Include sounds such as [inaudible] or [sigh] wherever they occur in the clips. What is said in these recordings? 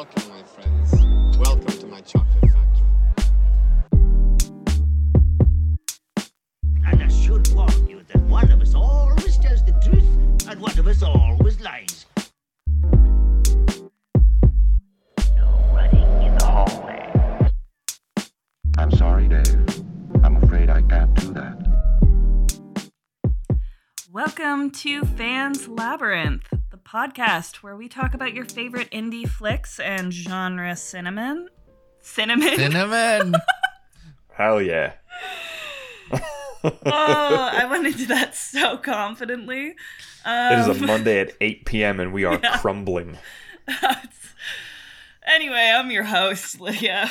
Welcome, my friends. Welcome to my chocolate factory. And I should warn you that one of us always tells the truth and one of us always lies. No running in the hallway. I'm sorry, Dave. I'm afraid I can't do that. Welcome to Fans Labyrinth, the podcast where we talk about your favorite indie flicks and genre cinnamon. Cinnamon? Cinnamon. [laughs] Hell yeah. oh, I went into that so confidently. Um, It is a Monday at 8 p.m. and we are [laughs] Yeah. crumbling. [laughs] anyway, I'm your host, Lydia.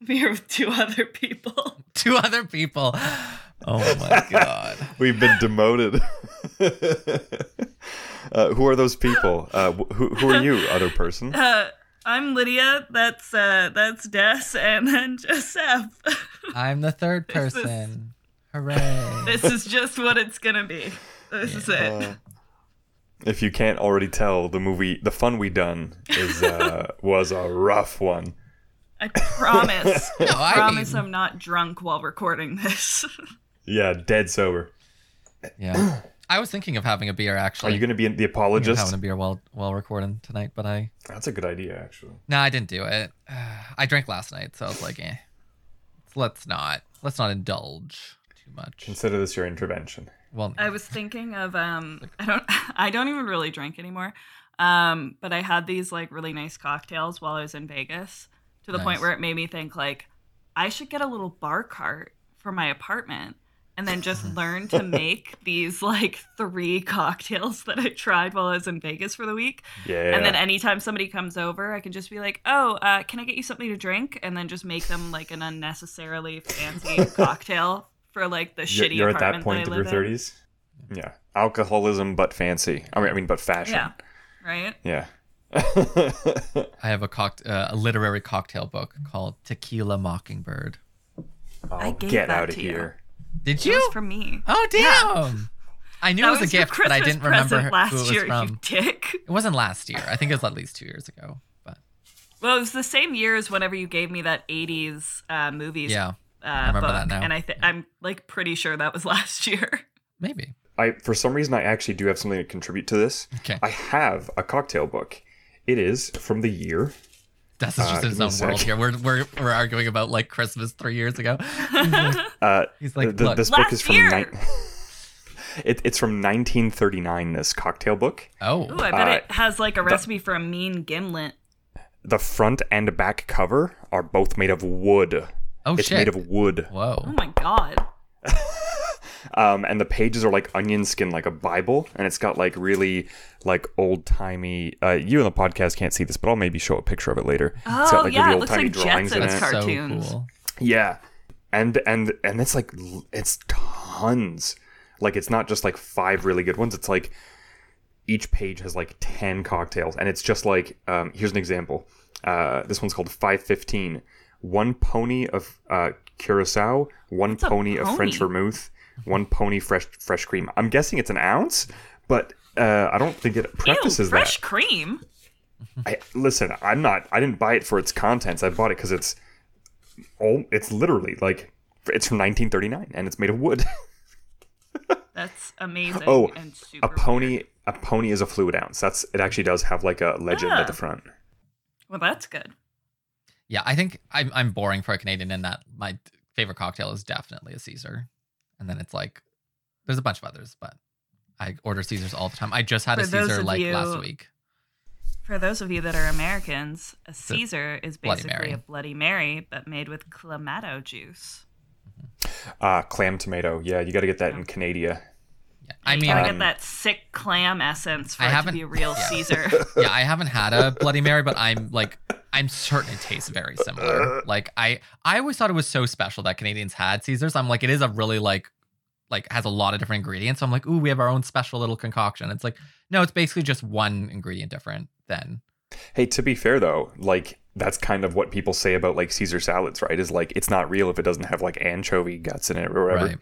I'm here with two other people. Two other people. Oh my god. We've been demoted. Uh, who are those people? Uh, who, who are you, other person? [laughs] Uh, I'm Lydia. That's uh, that's Des, and then Joseph. [laughs] I'm the third This is- person. Hooray. this is just what it's gonna be. This is it. Uh, if you can't already tell, the movie, the fun we done is uh, [laughs] was a rough one. I promise. I I promise mean- I'm not drunk while recording this. Yeah, dead sober. Yeah. I was thinking of having a beer actually. Are you going to be the Thinking of apologist? having a beer while while recording tonight, but I That's a good idea, actually. no, I didn't do it. [sighs] I drank last night, so I was like, eh. Let's not let's not indulge too much. Consider this your intervention. Well, I was thinking of um I don't [laughs] I don't even really drink anymore. Um but I had these like really nice cocktails while I was in Vegas to the point where it made me think like I should get a little bar cart for my apartment and then just [laughs] learn to make these like three cocktails that I tried while I was in Vegas for the week. Yeah. And then anytime somebody comes over, I can just be like, "Oh, uh, can I get you something to drink?" And then just make them like an unnecessarily fancy [laughs] cocktail for like the you're, shitty you're at that point that of I your 30s. Yeah. Alcoholism, but fancy. I mean, I mean, but fashion. Yeah. Right. Yeah. I have a coct- uh, a literary cocktail book called Tequila Mockingbird. I oh, gave get that out of to you. Here. Did It you? was for me. Oh damn! I knew That it was, a your gift, but I didn't remember present who last it was year. from. You dick. It wasn't last year. I think it was at least two years ago. But Well, it was the same year as whenever you gave me that '80s uh, movies. yeah, uh, remember book, that now. and I th- I'm like pretty sure that was [laughs] last year. maybe. I for some reason I actually do have something to contribute to this. Okay. I have a cocktail book. It is from the year. That's just Uh, in give his own world here. We're, we're we're arguing about like Christmas three years ago. [laughs] Uh, He's like, the, the- "Look, this book is from year." nine [laughs] it, it's from 1939. This cocktail book. Oh, Ooh, I bet Uh, it has like a recipe for a mean gimlet. The front and back cover are both made of wood. oh it's shit! made of wood. Whoa! Oh my god. Um, and the pages are like onion skin, like a Bible, and it's got like really like old timey. Uh, you in the podcast can't see this, but I'll maybe show a picture of it later. it's Oh got like yeah, really it old looks like drawings in Jetsons it. That's so cartoons. cool. Yeah, and and and it's like it's tons. Like it's not just like five really good ones. It's like each page has like ten cocktails, and it's just like um, here's an example. Uh, this one's called five fifteen. One pony of uh, curacao, one a pony, of French vermouth, one pony fresh fresh cream. I'm guessing it's an ounce, but uh, I don't think it Ew, prefaces fresh that. Fresh cream. I, listen, I'm not. I didn't buy it for its contents. I bought it because it's all. It's literally like it's from 1939 and it's made of wood. [laughs] That's amazing. Oh, and super a pony. weird. A pony is a fluid ounce. That's it. Actually, does have like a legend at the Ah. front. Well, that's good. Yeah, I think I'm I'm boring for a Canadian in that my favorite cocktail is definitely a Caesar, and then it's like there's a bunch of others, but I order Caesars all the time. I just had a For those Caesar like you- last week. For those of you that are Americans, a Caesar is basically Mary. a Bloody Mary, but made with clamato juice. Uh, clam tomato. Yeah, you got to get that in Canada. Yeah, I You mean, gotta Um, get that sick clam essence for I it to haven't- be a real yeah. Caesar. [laughs] yeah, I haven't had a Bloody Mary, but I'm like, I'm certain it tastes very similar. [laughs] Like I, I always thought it was so special that Canadians had Caesars. I'm like, it is a really like, like has a lot of different ingredients. So I'm like, ooh, we have our own special little concoction. It's like, no, it's basically just one ingredient different than. Hey, to be fair though, like that's kind of what people say about like Caesar salads, right? Is like it's not real if it doesn't have like anchovy guts in it or whatever. Right.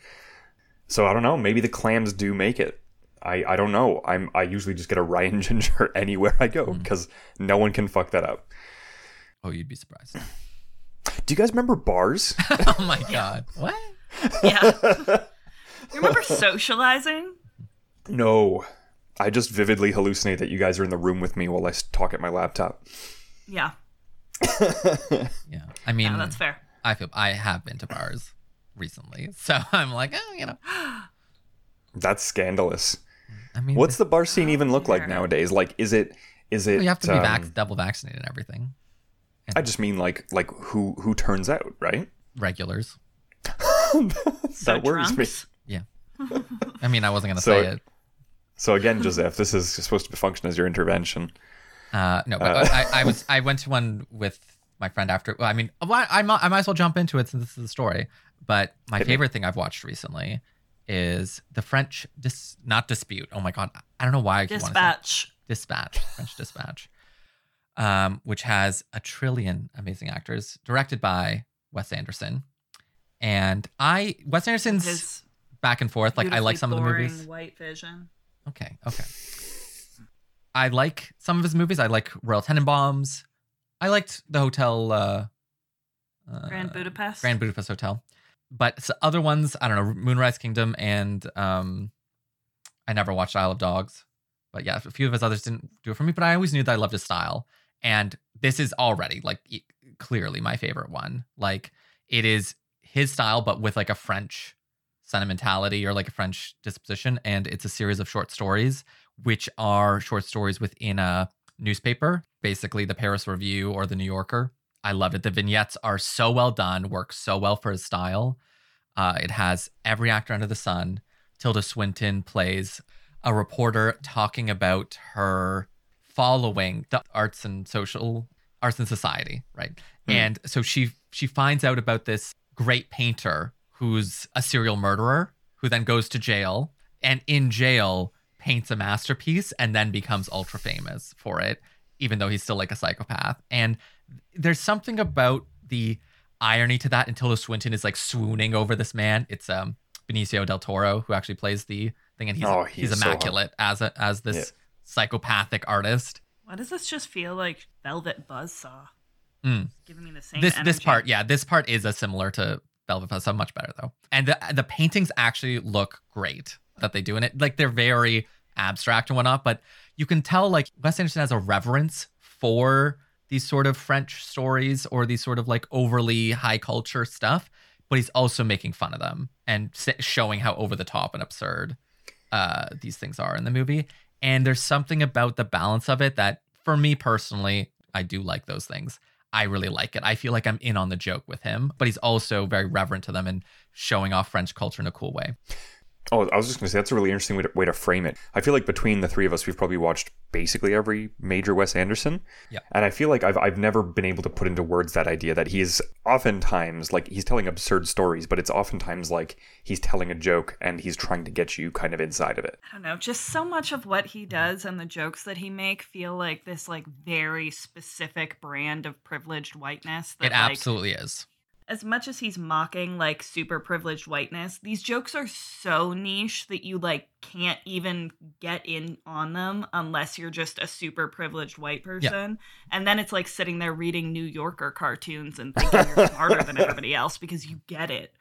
So I don't know. Maybe the clams do make it. I, I don't know. I'm I usually just get a rye and [laughs] ginger anywhere I go Mm. because no one can fuck that up. Oh, you'd be surprised. Do you guys remember bars? [laughs] oh my god. What? [laughs] Yeah. You remember socializing? no. I just vividly hallucinate that you guys are in the room with me while I talk at my laptop. Yeah. [laughs] Yeah. I mean, Yeah, that's fair. I feel I have been to bars recently, [laughs] so I'm like, oh, you know. [gasps] That's scandalous. I mean, What's the bar scene even look like nowadays? Like, is it? Is it? you have to be um, vac- double vaccinated and everything. I just mean like like who who turns out, right? Regulars. So [laughs] that worries me. drunks? Yeah. I mean, I wasn't gonna So- say it. So again, Joseph, this is supposed to function as your intervention. Uh, no, but I, I was I went to one with my friend after. Well, I mean, well, I, might- I might as well jump into it since this is the story. But my Hit me. favorite thing I've watched recently is the French dis not dispute. Oh my god, I don't know why I keep wanting to say- Dispatch. Dispatch, French Dispatch, um, which has a trillion amazing actors, directed by Wes Anderson. And I Wes Anderson's His back and forth. Like I like some of the movies. White Vision. Okay, okay. I like some of his movies. I like Royal Tenenbaums. I liked the hotel uh, uh, Grand Budapest. Grand Budapest Hotel. But other ones, I don't know, Moonrise Kingdom and um I never watched Isle of Dogs. But yeah, a few of his others didn't do it for me, but I always knew that I loved his style. And this is already like clearly my favorite one. Like it is his style but with like a French sentimentality or like a French disposition and it's a series of short stories which are short stories within a newspaper, basically the Paris Review or the New Yorker. I love it. The vignettes are so well done, work so well for his style. Uh, it has every actor under the sun. Tilda Swinton plays a reporter talking about her following the arts and social arts and society, right? And so she she finds out about this great painter who's a serial murderer who then goes to jail and in jail paints a masterpiece and then becomes ultra famous for it even though he's still like a psychopath and there's something about the irony to that until the Swinton is like swooning over this man it's um Benicio del Toro who actually plays the thing and he's Oh, he's, he's so immaculate as a as this Yeah. psychopathic artist Why does this just feel like Velvet Buzzsaw? Mm. Giving me the same. this this part yeah this part is a similar to velvet Buzzsaw much better though. And the the paintings actually look great that they do in it like they're very abstract and whatnot but you can tell like wes anderson has a reverence for these sort of french stories or these sort of like overly high culture stuff but he's also making fun of them and showing how over the top and absurd uh, these things are in the movie. And there's something about the balance of it that for me personally i do like those things I really like it. I feel like I'm in on the joke with him, but he's also very reverent to them and showing off French culture in a cool way. Oh, I was just going to say that's a really interesting way to, way to frame it. I feel like between the three of us, we've probably watched basically every major Wes Anderson. Yeah. And I feel like I've I've never been able to put into words that idea that he's oftentimes like he's telling absurd stories, but it's oftentimes like he's telling a joke and he's trying to get you kind of inside of it. I don't know. Just so much of what he does and the jokes that he make feel like this like very specific brand of privileged whiteness. That, It like, absolutely is. As much as he's mocking like super privileged whiteness, these jokes are so niche that you like can't even get in on them unless you're just a super privileged white person. And then it's like sitting there reading New Yorker cartoons and thinking you're smarter than everybody [laughs] else because you get it.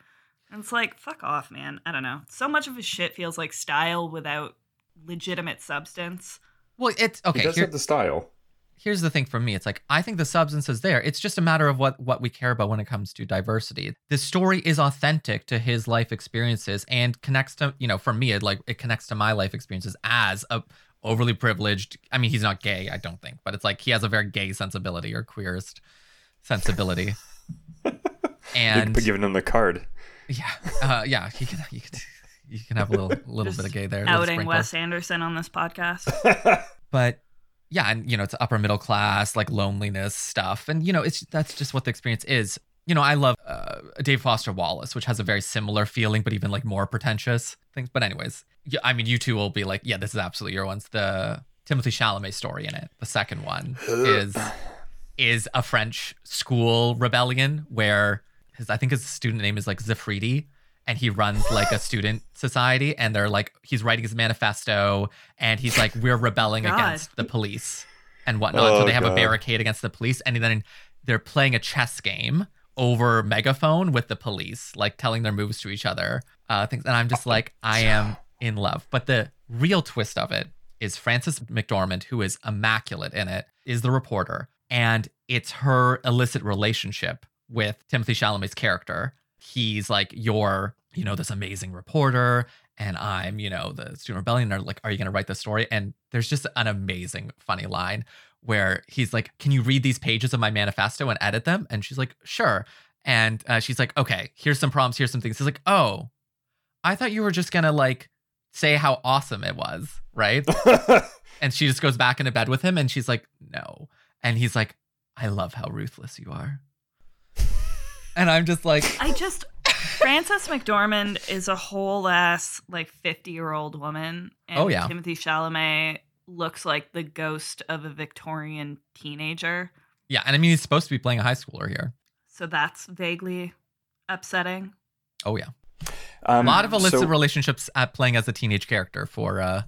And it's like, fuck off, man. I don't know. So much of his shit feels like style without legitimate substance. Well, it's he okay. does Here, have the style. Here's the thing for me. It's like I think the substance is there. It's just a matter of what what we care about when it comes to diversity. The story is authentic to his life experiences and connects to you know for me it like it connects to my life experiences as a overly privileged. I mean, he's not gay, I don't think, but it's like he has a very gay sensibility or queerest sensibility. [laughs] and But giving him the card. yeah, uh, yeah, he can you can you can have a little little bit of gay there. little Outing. Wes Anderson on this podcast. [laughs] [laughs] but yeah and you know it's upper middle class like loneliness stuff and you know it's that's just what the experience is. You know i love uh, dave foster wallace which has a very similar feeling but even like more pretentious things but anyways yeah, i mean you two will be like yeah this is absolutely your ones. The timothy chalamet story in it the second one is is a french school rebellion where his i think his student name is like zafridi and he runs like a student society and they're like he's writing his manifesto and he's like we're rebelling God. against the police and whatnot. so Oh, they have a barricade against the police, and then they're playing a chess game over megaphone with the police, like telling their moves to each other. Uh, things, and I'm just like, I am in love. But the real twist of it is Frances McDormand, who is immaculate in it, is the reporter, and it's her illicit relationship with Timothy Chalamet's character. He's like, you're, you know, this amazing reporter, and I'm, you know, the student rebellion. They're like, are you going to write the story? And there's just an amazing, funny line where he's like, can you read these pages of my manifesto and edit them? And she's like, sure. And uh, she's like, okay, here's some prompts, here's some things. He's like, oh, I thought you were just gonna like say how awesome it was, right? [laughs] and she just goes back into bed with him, and she's like, no. And he's like, I love how ruthless you are. And I'm just like, I just Frances McDormand is a whole ass like 50 year old woman. And Oh, yeah. Timothy Chalamet looks like the ghost of a Victorian teenager. yeah. And I mean, he's supposed to be playing a high schooler here. So that's vaguely upsetting. Oh yeah, Um, a lot of illicit so- relationships at playing as a teenage character for uh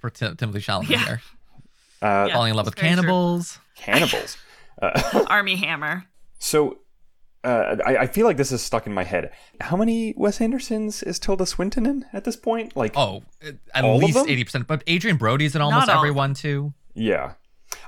for Tim- Timothy Chalamet Yeah. here, uh, Yeah, falling in love with that's very true. cannibals. cannibals. [laughs] Uh, Armie Hammer. so uh, I, I feel like this is stuck in my head. How many Wes Andersons is Tilda Swinton in at this point? Like, Oh, at least eighty percent. But Adrien Brody's in almost everyone too. yeah.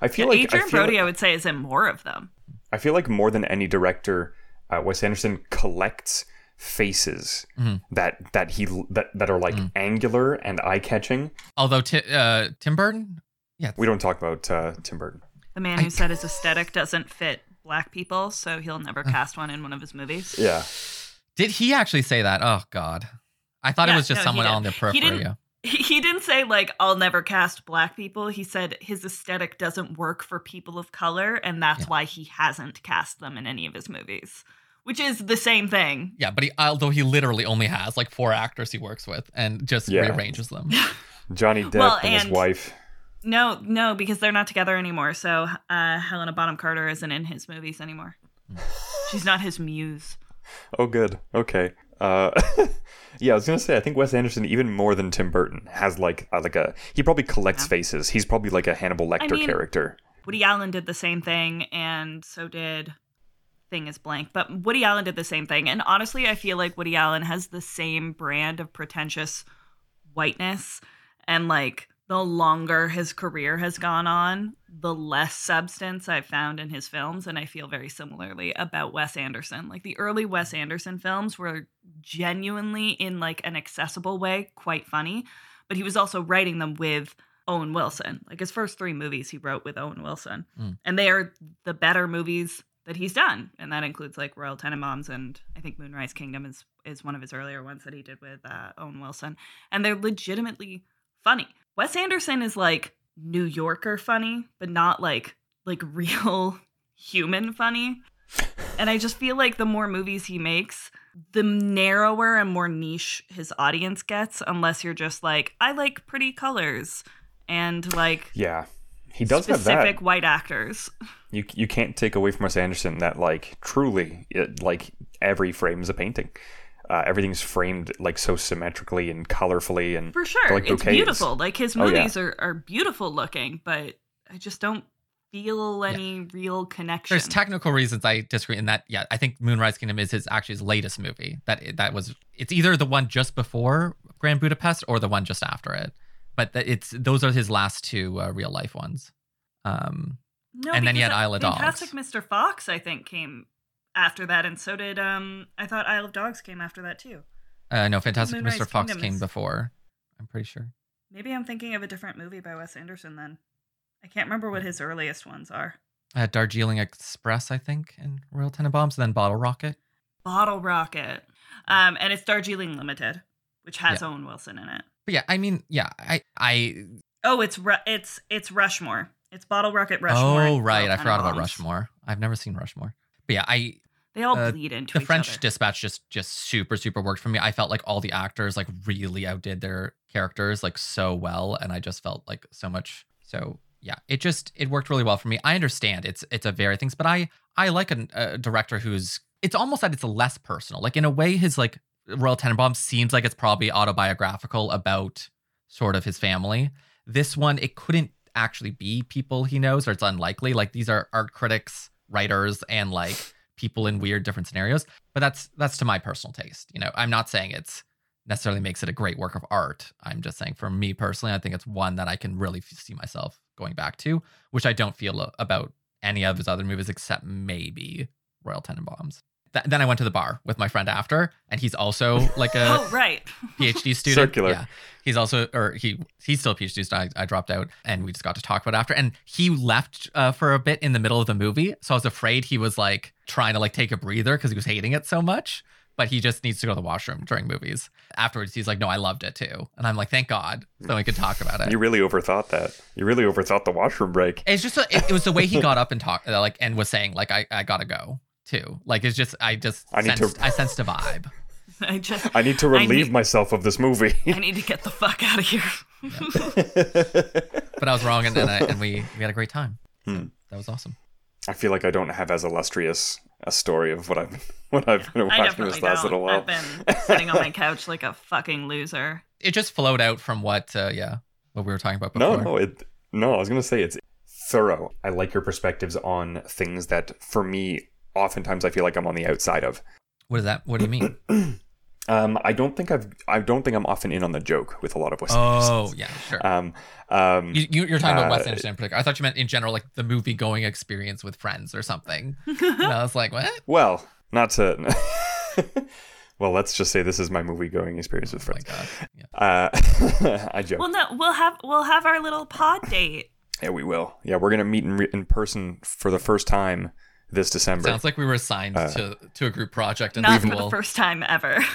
I feel Yeah, like Adrien I feel Brody, like- I would say, is in more of them. I feel like more than any director, uh, Wes Anderson collects faces Mhm. that that he that that are like Mhm. angular and eye catching. Although Ti uh, Tim Burton, yeah, We don't talk about uh, Tim Burton. The man who said his aesthetic doesn't fit black people, so he'll never cast one in one of his movies. Yeah, did he actually say that? Oh God, I thought it was just no, someone on the He periphery. didn't- He [laughs] he didn't say like I'll never cast black people. He said his aesthetic doesn't work for people of color, and that's Yeah. why he hasn't cast them in any of his movies. Which is the same thing. Yeah, but he although he literally only has like four actors he works with and just Yeah. rearranges them. [laughs] Johnny Depp Well, and his wife. No, no, because they're not together anymore. So uh, Helena Bonham Carter isn't in his movies anymore. She's not his muse. Oh, good. Okay. Uh, [laughs] yeah, I was gonna say I think Wes Anderson, even more than Tim Burton, has like uh, like a he probably collects Yeah. faces. He's probably like a Hannibal Lecter mean- character. Woody Allen did the same thing, and so did thing is blank. But Woody Allen did the same thing, and honestly, I feel like Woody Allen has the same brand of pretentious whiteness, and like the longer his career has gone on, the less substance I've found in his films, and I feel very similarly about Wes Anderson. Like the early Wes Anderson films were genuinely in like an accessible way quite funny, but he was also writing them with Owen Wilson. Like his first three movies he wrote with Owen Wilson. Mm. And they are the better movies that he's done. And that includes like Royal Tenenbaums and I think Moonrise Kingdom is is one of his earlier ones that he did with uh, Owen Wilson. And they're legitimately funny. Wes Anderson is like New Yorker funny, but not like like [laughs] real human funny. And I just feel like the more movies he makes, the narrower and more niche his audience gets, unless you're just like, I like pretty colors and like Yeah, he does have specific white actors. You you can't take away from Wes Anderson that like truly it, like every frame is a painting. Uh, everything's framed like so symmetrically and colorfully and For sure. like it's beautiful. Like his Oh, yeah. movies are, are beautiful looking, but I just don't feel any real connection. There's technical reasons I disagree in that. Yeah, I think Moonrise Kingdom is his actually his latest movie. That that was it's either the one just before Grand Budapest or the one just after it. But that it's those are his last two uh, real life ones. Um, no, and then you because had Isle of Fantastic Dogs. Mr. Fox, I think, came after that, and so did um I thought Isle of Dogs came after that too. uh, no, Fantastic Moonrise Mr. Fox Kingdom came is- before. I'm pretty sure. Maybe I'm thinking of a different movie by Wes Anderson then. I can't remember what his earliest ones are. Uh, Darjeeling Express, I think, and Royal Tenenbaums, and then Bottle Rocket. Bottle Rocket. Um, and it's Darjeeling Limited, which has Yeah. Owen Wilson in it. But yeah, I mean, yeah, I, I. Oh, it's Ru- it's it's Rushmore. It's Bottle Rocket Rushmore. oh right, I forgot about Rushmore. I've never seen Rushmore. But yeah, I They all Uh, bleed into the French other. Dispatch just just super super worked for me. I felt like all the actors like really outdid their characters like so well, and I just felt like so much. So yeah, it just it worked really well for me. I understand it's it's a very things, but I I like a, a director who's it's almost that it's less personal. Like in a way, his like Royal Tenenbaum seems like it's probably autobiographical about sort of his family. This one, it couldn't. actually be people he knows or it's unlikely. Like these are art critics, writers, and like people in weird different scenarios. But that's that's to my personal taste. You know, I'm not saying it's necessarily makes it a great work of art. I'm just saying for me personally, I think it's one that I can really see myself going back to, which I don't feel about any of his other movies except maybe Royal Tenenbaums. Th- then I went to the bar with my friend after, and he's also like a [laughs] oh, right. [laughs] PhD student. Circular. Yeah. He's also, or he he's still a PhD student. I, I dropped out, and we just got to talk about it after. And he left uh, for a bit in the middle of the movie, so I was afraid he was like trying to like take a breather because he was hating it so much. But he just needs to go to the washroom during movies. Afterwards, he's like, "No, I loved it too," and I'm like, "Thank God," so we could talk about it. You really overthought that. You really overthought the washroom break. It's just a, it, it was the way he got up and talked, uh, like, and was saying, like, I, I gotta go too. Like, it's just, I just, I need to- sensed, I sensed a vibe. [laughs] I just I need to relieve need- myself of this movie. [laughs] I need to get the fuck out of here. But I was wrong, and then I, and we we had a great time. Hmm. that was awesome. I feel like I don't have as illustrious a story of what I've what I've been watching this last little don't. while. I've been sitting on my [laughs] couch like a fucking loser. It just flowed out from what, uh, yeah, what we were talking about No, no, it no. I was gonna say it's thorough. I like your perspectives on things that, for me, oftentimes I feel like I'm on the outside of. What is that? What do you mean? [clears throat] Um, I don't think I've. I don't think I'm often in on the joke with a lot of Wes Anderson. oh, yeah, sure. Um, um, you, you, you're talking about Wes uh, Anderson in particular. I thought you meant in general, like the movie going experience with friends or something. [laughs] and I was like, what? well, not to. [laughs] well, let's just say this is my movie going experience with Oh my friends. god. Yeah. Uh, [laughs] I joke. Well, no, we'll have we'll have our little pod date. yeah, we will. Yeah, we're gonna meet in, re- in person for the first time this December. Sounds like we were assigned to to a group project and Not we for the first time ever. [laughs]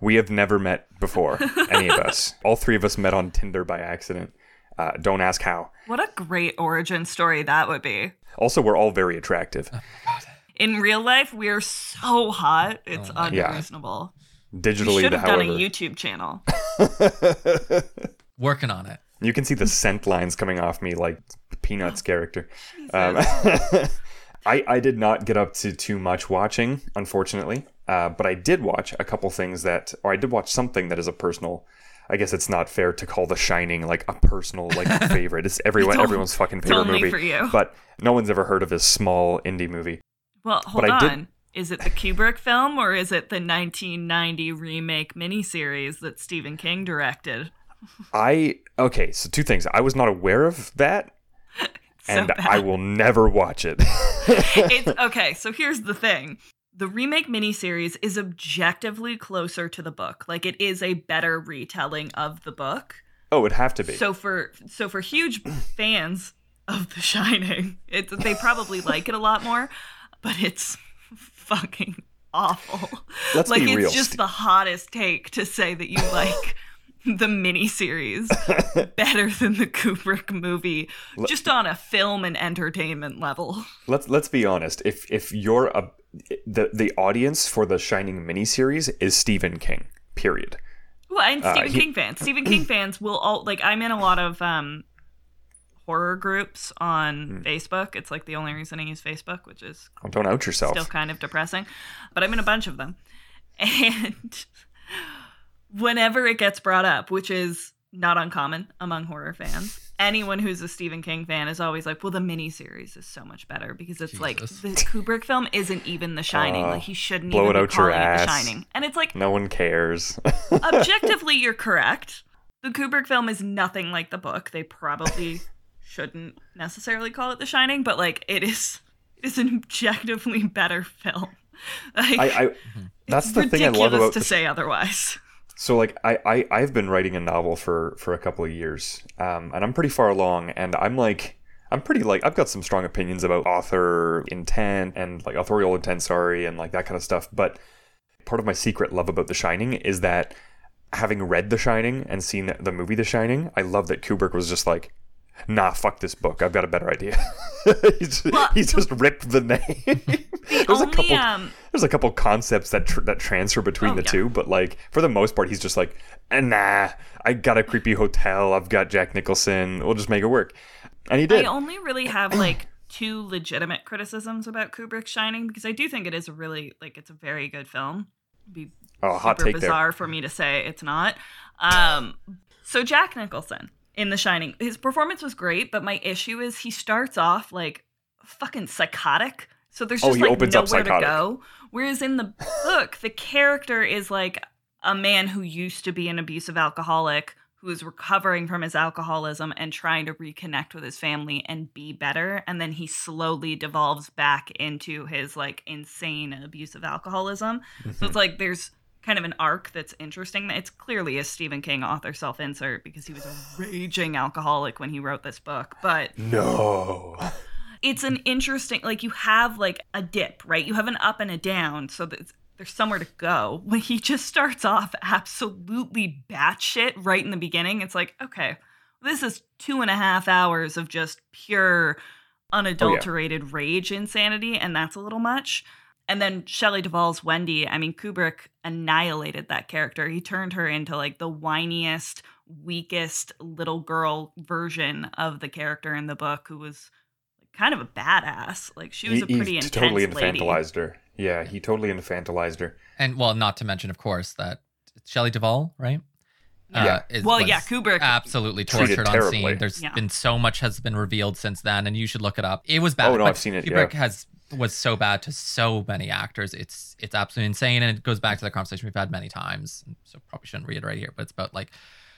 We have never met before, any of us. [laughs] All three of us met on Tinder by accident. Uh, don't ask how. What a great origin story that would be. Also, we're all very attractive. Oh In real life, we're so hot, it's Oh my God. unreasonable. You Digitally, should have done a YouTube channel. [laughs] working on it. you can see the scent lines coming off me like Peanuts character. Um, I, I did not get up to too much watching, unfortunately, uh, but I did watch a couple things that, or I did watch something that is a personal. I guess it's not fair to call The Shining like a personal like [laughs] favorite. It's everyone It's everyone's fucking favorite movie, but no one's ever heard of this small indie movie. Well, hold But I did- on. Is it the Kubrick film or is it the 1990 remake miniseries that Stephen King directed? I okay, so two things. I was not aware of that, [laughs] So and bad. I will never watch it. [laughs] it's [laughs] okay. So here's the thing: the remake miniseries is objectively closer to the book. Like it is a better retelling of the book. oh, it'd have to be. So for so for huge [clears throat] fans of The Shining, it's they probably like it a lot more, but it's fucking awful. Let's like it's real. just the hottest take to say that you like [laughs] the miniseries [laughs] better than the Kubrick movie, just on a film and entertainment level. [laughs] let's let's be honest. If if you're a the the audience for the Shining miniseries is Stephen King. Period. Well, and Stephen Uh, he- King fans. Stephen [clears throat] King fans will all like. I'm in a lot of um, horror groups on Hmm. Facebook. It's like the only reason I use Facebook, which is Oh, don't out yourself. still kind of depressing. But I'm in a bunch of them, and whenever it gets brought up, which is not uncommon among horror fans. Anyone who's a Stephen King fan is always like, "Well, the miniseries is so much better because it's like the Kubrick film isn't even The Shining. Uh, like he shouldn't blow even it be out your calling it The. Shining." And it's like, No one cares. [laughs] objectively [laughs] you're correct the kubrick film is nothing like the book they probably shouldn't necessarily call it the shining but like it is it is an objectively better film [laughs] like, I, I that's the thing I ridiculous love about to the- say otherwise So like I, I I've been writing a novel for for a couple of years, um, and I'm pretty far along, and I'm like I'm pretty like I've got some strong opinions about author intent and like authorial intent, sorry, and like that kind of stuff. But part of my secret love about The Shining is that having read The Shining and seen the, the movie The Shining, I love that Kubrick was just like. Nah, fuck this book. I've got a better idea. [laughs] Well, he's just ripped the name. [laughs] the There's a couple um there's a couple concepts that tr- that transfer between Oh, the yeah. two, but like for the most part, he's just like, eh, nah, I got a creepy hotel, I've got Jack Nicholson, we'll just make it work, and he did. i only really have like two legitimate criticisms about kubrick's shining because i do think it is a really like it's a very good film It'd be oh, hot take there. bizarre for me to say it's not. Um, so Jack Nicholson, in The Shining. His performance was great, but my issue is he starts off like fucking psychotic. So there's Oh, just he like nowhere to go. Whereas in the book, the character is like a man who used to be an abusive alcoholic who is recovering from his alcoholism and trying to reconnect with his family and be better and then he slowly devolves back into his like insane abusive alcoholism so it's like there's kind of an arc that's interesting. It's clearly a stephen king author self-insert because he was a raging alcoholic when he wrote this book but No. it's an interesting like you have like a dip right? You have an up and a down so that there's somewhere to go. [laughs] When he just starts off absolutely batshit right in the beginning it's like okay this is two and a half hours of just pure oh, unadulterated rage insanity and that's a little much and then Shelley Duvall's Wendy, I mean, Kubrick annihilated that character. He turned her into like the whiniest, weakest little girl version of the character in the book who was kind of a badass. Like she was He, a he pretty intense He totally lady. infantilized her. Yeah, he totally infantilized her. And well, not to mention, of course, that Shelley Duvall, right? Yeah. Uh, is- Well, yeah, Kubrick- absolutely tortured on terribly. scene. There's Yeah. been so much has been revealed since then, and you should look it up. It was bad. Oh, no, but I've seen it, Kubrick yeah. has was so bad to so many actors. It's it's absolutely insane, and it goes back to the conversation we've had many times. So probably shouldn't reiterate here, but it's about like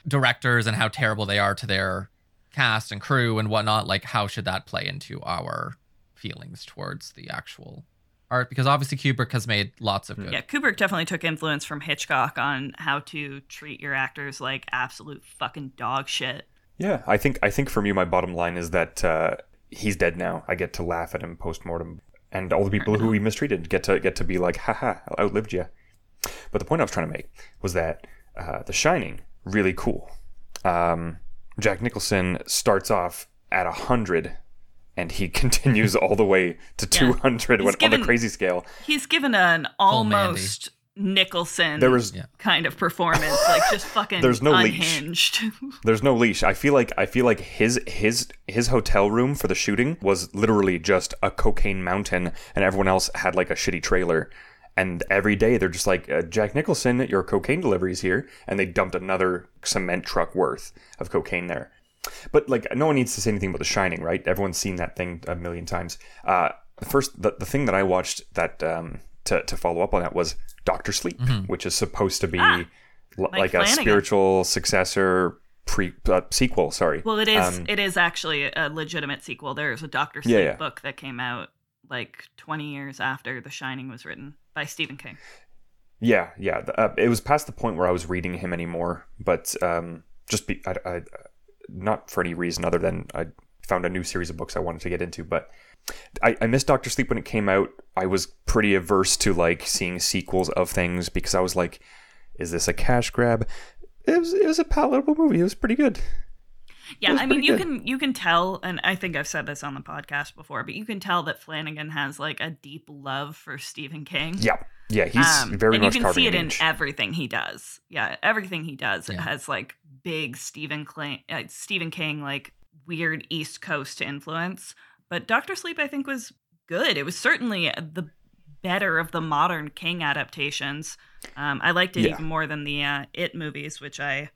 directors and how terrible they are to their cast and crew and whatnot. Like, how should that play into our feelings towards the actual art? Because obviously Kubrick has made lots of good. Yeah, Kubrick definitely took influence from Hitchcock on how to treat your actors like absolute fucking dog shit. Yeah, I think I think for me, my bottom line is that uh, he's dead now. I get to laugh at him post mortem, and all the people who [laughs] he mistreated get to get to be like, haha, I outlived you. But the point I was trying to make was that uh, The Shining really cool. Um, Jack Nicholson starts off at hundred, and he [laughs] continues all the way to two hundred He's on given- the crazy scale. He's given an almost Nicholson There was Yeah. kind of performance, like just fucking [laughs] There's no leash. unhinged. [laughs] There's no leash. I feel like I feel like his his his hotel room for the shooting was literally just a cocaine mountain, and everyone else had like a shitty trailer. And every day they're just like, uh, Jack Nicholson, your cocaine delivery's here, and they dumped another cement truck worth of cocaine there. But like, no one needs to say anything about The Shining, right? Everyone's seen that thing a million times. Uh, the first, the, the thing that I watched that um, to to follow up on that was Doctor Sleep, which is supposed to be Ah, l- Mike like a spiritual successor pre uh, sequel. Sorry. Well, it is. Um, it is actually a legitimate sequel. There's a Doctor Sleep Yeah, yeah. book that came out like 20 years after The Shining was written by Stephen King. Yeah, yeah. Uh, it was past the point where I was reading him anymore, but um, just be, I, I, not for any reason other than I found a new series of books I wanted to get into. But I, I missed Doctor Sleep when it came out. I was pretty averse to like seeing sequels of things because I was like, "Is this a cash grab?" It was. It was a palatable movie. It was pretty good. Yeah, I mean, you good. can you can tell, and I think I've said this on the podcast before, but you can tell that Flanagan has like a deep love for Stephen King. Yeah, yeah. He's Um, very and much you can see it in everything he does. Yeah, everything he does it Yeah. has like big Stephen King, uh, Stephen King like weird East Coast influence. But Doctor Sleep, I think, was good. It was certainly the better of the modern King adaptations. Um, I liked it Yeah. even more than the uh, It movies, which I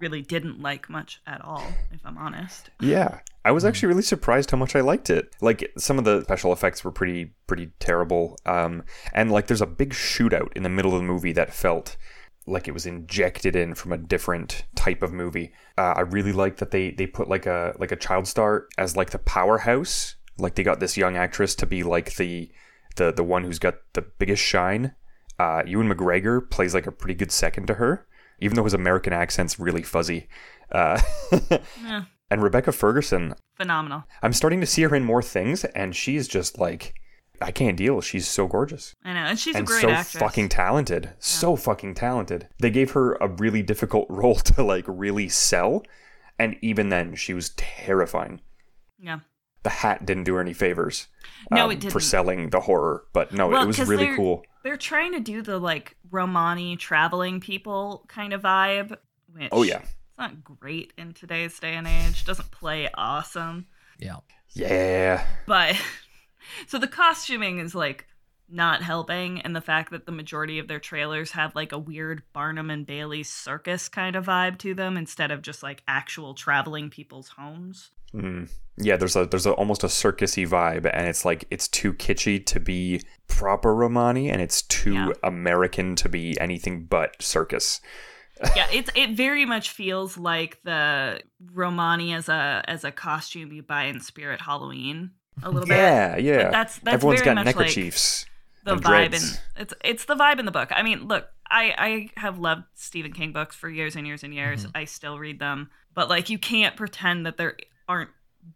really didn't like much at all, if I'm honest. Yeah. I was actually really surprised how much I liked it. Like some of the special effects were pretty pretty terrible. Um and like there's a big shootout in the middle of the movie that felt like it was injected in from a different type of movie. Uh, I really like that they they put like a like a child star as like the powerhouse. Like they got this young actress to be like the the the one who's got the biggest shine. Uh, Ewan McGregor plays like a pretty good second to her, even though his American accent's really fuzzy. Uh, [laughs] Yeah, and Rebecca Ferguson, phenomenal. I'm starting to see her in more things, and she's just like, I can't deal. She's so gorgeous I know, and she's and a great actor. She's so actress. fucking talented. So fucking talented. They gave her a really difficult [laughs] role to like really sell, and even then, she was terrifying. yeah. The hat didn't do her any favors. um, No, it didn't. For selling the horror, but no, Well, it was really they're- cool. They're trying to do the like Romani traveling people kind of vibe, which Oh yeah, it's not great in today's day and age. Doesn't play awesome, Yeah. yeah. but [laughs] so the costuming is like not helping and the fact that the majority of their trailers have like a weird Barnum and Bailey circus kind of vibe to them instead of just like actual traveling people's homes. Mm. Yeah, there's a there's a, almost a circusy vibe, and it's like it's too kitschy to be proper Romani, and it's too Yeah. American to be anything but circus. [laughs] yeah, it's it very much feels like the Romani as a as a costume you buy in Spirit Halloween a little bit. Yeah, yeah. But that's that's Everyone's very got much like neckerchiefs. the and vibe in dreads. it's it's the vibe in the book. I mean, look, I I have loved Stephen King books for years and years and years. Mm-hmm. I still read them, but like you can't pretend that there aren't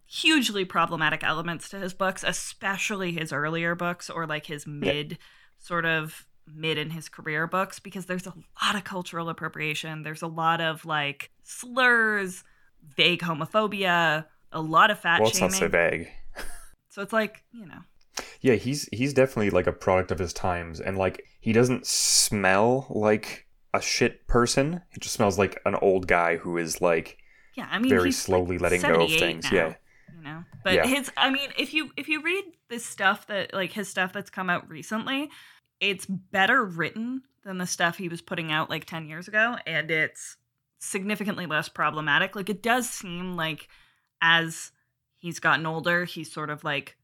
hugely problematic elements to his books, especially his earlier books or like his mid sort of mid in his career books because there's a lot of cultural appropriation. There's a lot of like slurs, vague homophobia, a lot of fat Well, it's shaming. not so vague. So it's like, you know, Yeah, he's he's definitely like a product of his times, and like he doesn't smell like a shit person. He just smells like an old guy who is like yeah, I mean, very slowly like, letting go of things. now. Yeah, you know but Yeah. his i mean if you if you read this stuff that like his stuff that's come out recently it's better written than the stuff he was putting out like 10 years ago and it's significantly less problematic like it does seem like as he's gotten older he's sort of like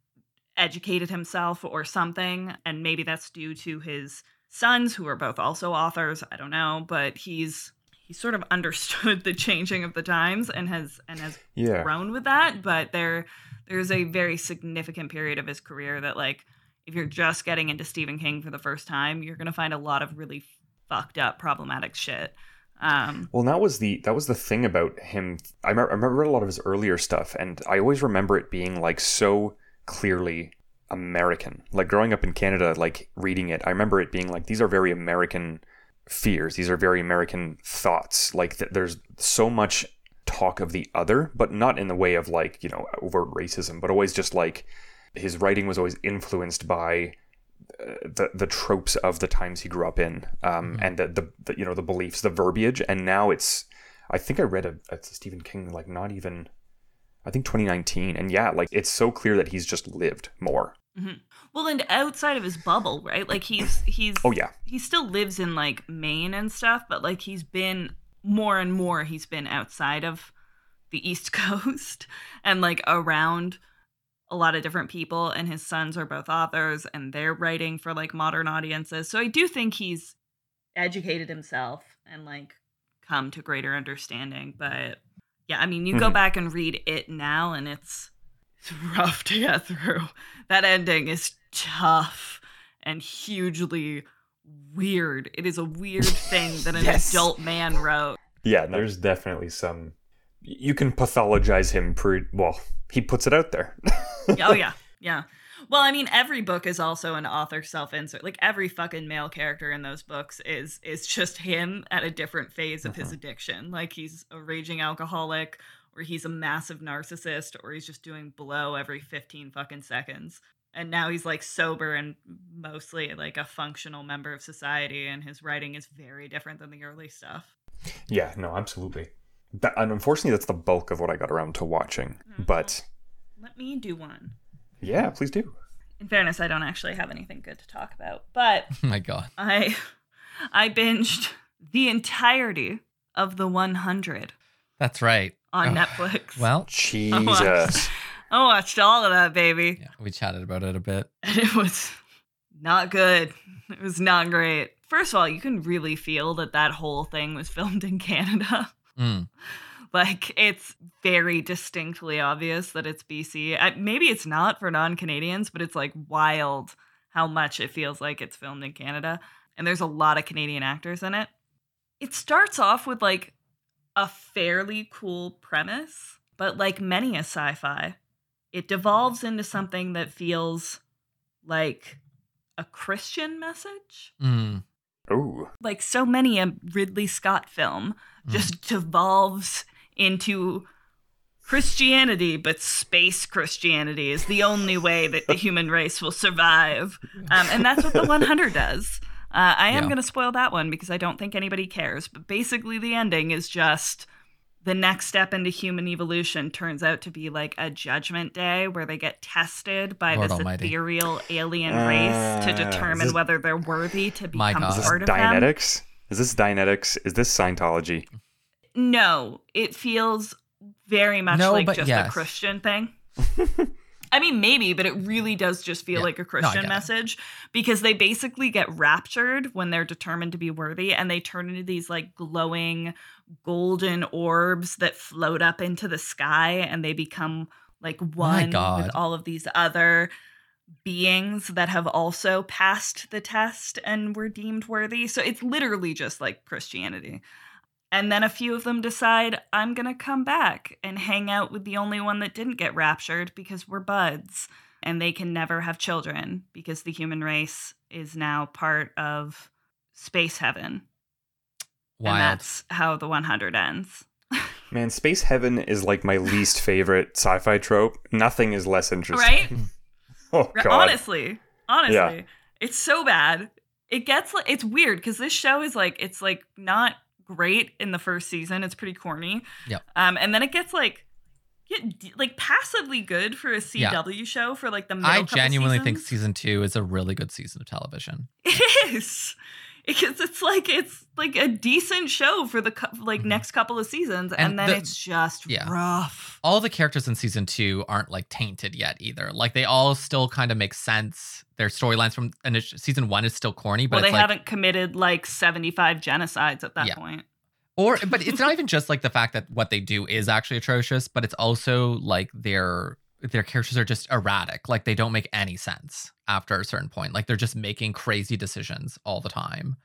educated himself or something and maybe that's due to his sons who are both also authors i don't know but he's he sort of [laughs] understood the changing of the times and has and has yeah. grown with that but there there's a very significant period of his career that like if you're just getting into Stephen King for the first time you're going to find a lot of really fucked up problematic shit um Well, that was the that was the thing about him. I remember, I remember a lot of his earlier stuff, and I always remember it being like so clearly American. Like growing up in Canada, like reading it, I remember it being like these are very American fears. These are very American thoughts. Like th- there's so much talk of the other, but not in the way of like you know overt racism, but always just like his writing was always influenced by the the tropes of the times he grew up in, um, and the, the the you know the beliefs, the verbiage, and now it's. I think I read a, a Stephen King like not even, I think 2019, and yeah, like it's so clear that he's just lived more. well and outside of his bubble right? Like he's [laughs] he's Oh yeah, he still lives in like Maine and stuff, but like he's been more and more he's been outside of the East [laughs] Coast and like around a lot of different people and his sons are both authors and they're writing for like modern audiences. So I do think he's educated himself and like come to greater understanding, but yeah, I mean, you go Mhm. back and read it now and it's it's rough to get through. That ending is tough and hugely weird. It is a weird thing that an Yes. adult man wrote. yeah. There's definitely some. You can pathologize him pretty well. He puts it out there. [laughs] oh yeah, [laughs] yeah. Well, I mean, every book is also an author self-insert. Like every fucking male character in those books is is just him at a different phase of his uh-huh. addiction. Like he's a raging alcoholic, or he's a massive narcissist, or he's just doing blow every fifteen fucking seconds. And now he's like sober and mostly like a functional member of society, and his writing is very different than the early stuff. yeah, no, absolutely. That, and unfortunately, that's the bulk of what I got around to watching. Mm-hmm. But Let me do one. yeah, please do. In fairness, I don't actually have anything good to talk about, but Oh [laughs] my god. I I binged the entirety of the 100 That's right. on Oh, Netflix. Well, Jesus. I watched all of that, baby, yeah, we chatted about it a bit. and it was not good. It was not great. First of all, you can really feel that that whole thing was filmed in Canada. [laughs] Mm. Like it's very distinctly obvious that it's BC. I, maybe it's not for non-Canadians, but it's like wild how much it feels like it's filmed in Canada. And there's a lot of Canadian actors in it. It starts off with like a fairly cool premise, but like many a sci-fi, it devolves into something that feels like a Christian message Mm. Oh, like so many a Ridley Scott film just devolves into Christianity, but space Christianity is the only way that the human race will survive. [laughs] Um, and that's what the 100 does. Uh, I am Yeah. going to spoil that one because I don't think anybody cares. But basically, the ending is just the next step into human evolution turns out to be like a judgment day where they get tested by Lord this Almighty. ethereal alien race to Ah, determine this- whether they're worthy to My become God. Is this part of them. Dianetics? Is this Dianetics? Is this Scientology? No, it feels very much No, like just yes. a Christian thing. [laughs] I mean, maybe, but it really does just feel Yeah. like a No, I Christian get it. message because they basically get raptured when they're determined to be worthy and they turn into these like glowing golden orbs that float up into the sky and they become like one with all of these other beings that have also passed the test and were deemed worthy. So it's literally just like Christianity. And then a few of them decide, I'm going to come back and hang out with the only one that didn't get raptured because we're buds. And they can never have children because the human race is now part of space heaven. And Wild. that's how the 100 ends. Man, space heaven is like my least favorite sci-fi trope. Nothing is less [laughs] interesting. Right? [laughs] Oh god. honestly, honestly, it's so bad. It gets like it's weird because this show is like it's like not great in the first season. It's pretty corny. Yep. Um, and then it gets like get, like passively good for a Yeah. CW show for like the middle I genuinely think season two is a really good season of television. it is. Because it's like it's like a decent show for the like Mhm. next couple of seasons, and, And then the- it's just yeah. rough. All the characters in season two aren't like tainted yet either. Like they all still kind of make sense. Their storylines from initial, season one is still corny, but Well, they like, haven't committed like seventy five genocides at that Yeah. point. or but it's not [laughs] even just like the fact that what they do is actually atrocious, but it's also like their their characters are just erratic. Like they don't make any sense after a certain point. Like they're just making crazy decisions all the time.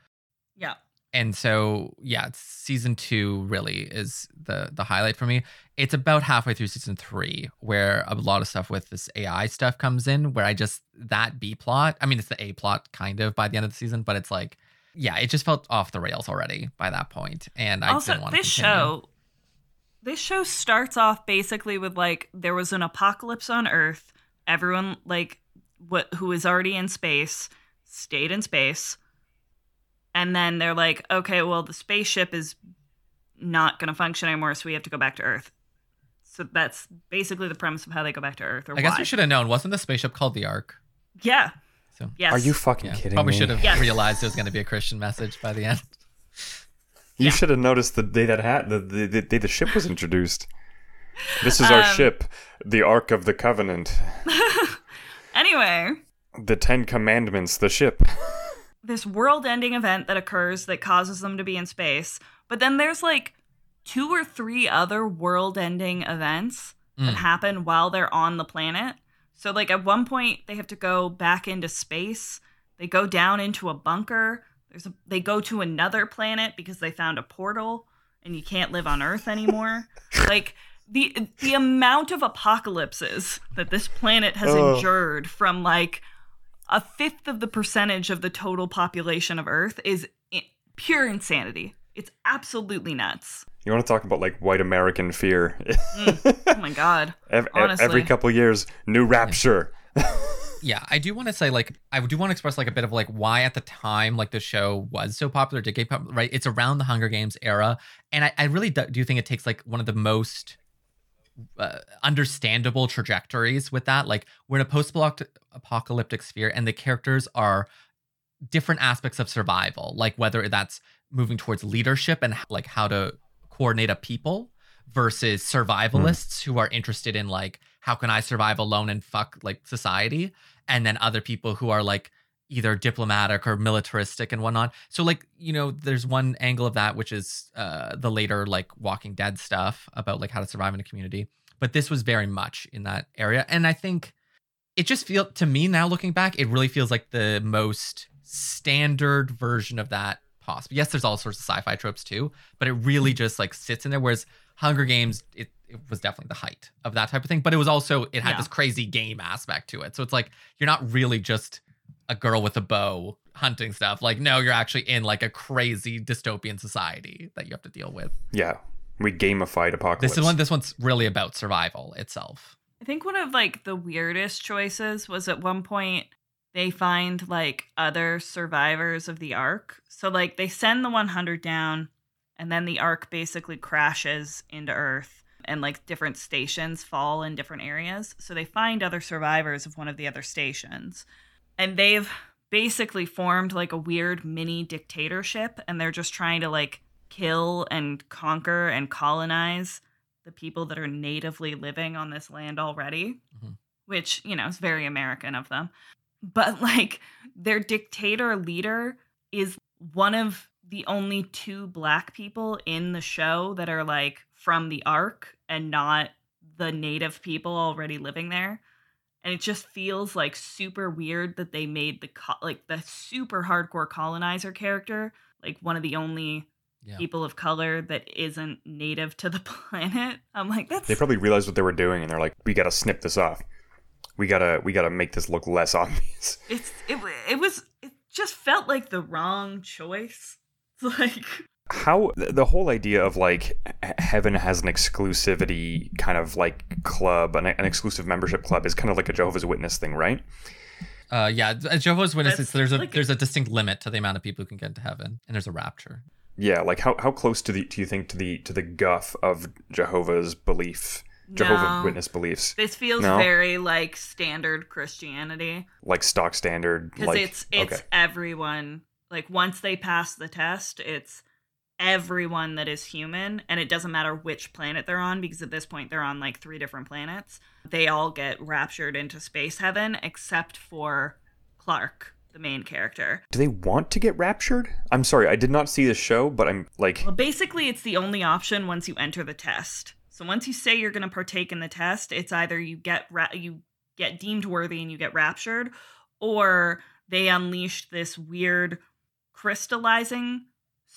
Yeah. and so yeah it's- season two really is the the highlight for me it's about halfway through season three where a lot of stuff with this ai stuff comes in where i just that b plot i mean it's the a plot kind of by the end of the season but it's like yeah it just felt off the rails already by that point and i also didn't want this to show this show starts off basically with like there was an apocalypse on earth. Everyone like what who was already in space stayed in space. And then they're like okay well the spaceship is not going to function anymore so we have to go back to earth. So that's basically the premise of how they go back to earth or i guess why. we should have known. Wasn't the spaceship called the ark? Yeah. So- yes. Are you fucking yeah. kidding probably me? should have Yes. realized it was going to be a christian message by the end You should have noticed the day that hat the, the, the day the ship was introduced. This is our Um, ship, the Ark of the Covenant, [laughs] anyway the Ten Commandments, the ship. [laughs] this world ending event that occurs that causes them to be in space. But then there's like two or three other world ending events that Mm. happen while they're on the planet. So, like, at one point, they have to go back into space. They go down into a bunker. There's a, they go to another planet because they found a portal and you can't live on Earth anymore. [laughs] like, the the amount of apocalypses that this planet has Oh. endured from like a fifth of the percentage of the total population of Earth is i- pure insanity. It's absolutely nuts. You want to talk about like white American fear? Mm. Oh my god. [laughs] Ev- ev- Honestly. Every couple years, new rapture. [laughs] yeah i do want to say like i do want to express like a bit of like why at the time like the show was so popular did get popular right? It's around the hunger games era and i, I really do, think it takes like one of the most uh, understandable trajectories with that. Like we're in a post-apocalyptic sphere and the characters are different aspects of survival like whether that's moving towards leadership and like how to coordinate a people versus survivalists who are interested in like how can I survive alone and fuck like society, and then other people who are like either diplomatic or militaristic and whatnot. So like you know, there's one angle of that which is uh, the later like Walking Dead stuff about like how to survive in a community, but this was very much in that area, and I think it just feel to me now looking back, it really feels like the most standard version of that possible. Yes, there's all sorts of sci-fi tropes too, but it really just like sits in there. Whereas Hunger Games, it, it was definitely the height of that type of thing. But it was also it had Yeah. this crazy game aspect to it. So it's like you're not really just a girl with a bow hunting stuff. Like no, you're actually in like a crazy dystopian society that you have to deal with. Yeah, we gamified apocalypse. This is one. This one's really about survival itself. I think one of like the weirdest choices was at one point they find like other survivors of the ark. So like they send the 100 down and then the ark basically crashes into Earth and like different stations fall in different areas. So they find other survivors of one of the other stations. And they've basically formed like a weird mini dictatorship and they're just trying to like kill and conquer and colonize the people that are natively living on this land already, Mhm. which, you know, is very American of them. But like their dictator leader is one of the only two black people in the show that are like from the ark and not the native people already living there and it just feels like super weird that they made the co- like the super hardcore colonizer character like one of the only Yeah. people of color that isn't native to the [laughs] planet i'm like that's They probably realized what they were doing, and they're like, "We gotta snip this off. We gotta we gotta make this look less [laughs] obvious." it's it, it was it just felt like the wrong choice it's [laughs] like How the the whole idea of like heaven has an exclusivity kind of like club, an, an exclusive membership club, is kind of like a Jehovah's Witness thing, right? Uh, yeah, as Jehovah's Witnesses, That's there's a like- there's a distinct limit to the amount of people who can get into heaven, and there's a rapture. Yeah, like how, how close to the do you think to the to the guff of Jehovah's belief, Jehovah's No. Witness beliefs, this feels No? very like standard christianity like stock standard, because like it's it's okay, everyone like once they pass the test it's everyone that is human and it doesn't matter which planet they're on because at this point they're on like three different planets they all get raptured into space heaven except for Clarke the main character do they want to get raptured? I'm sorry, I did not see the show, but I'm like, well basically it's the only option once you enter the test so once you say you're going to partake in the test it's either you get ra- you get deemed worthy and you get raptured or they unleash this weird crystallizing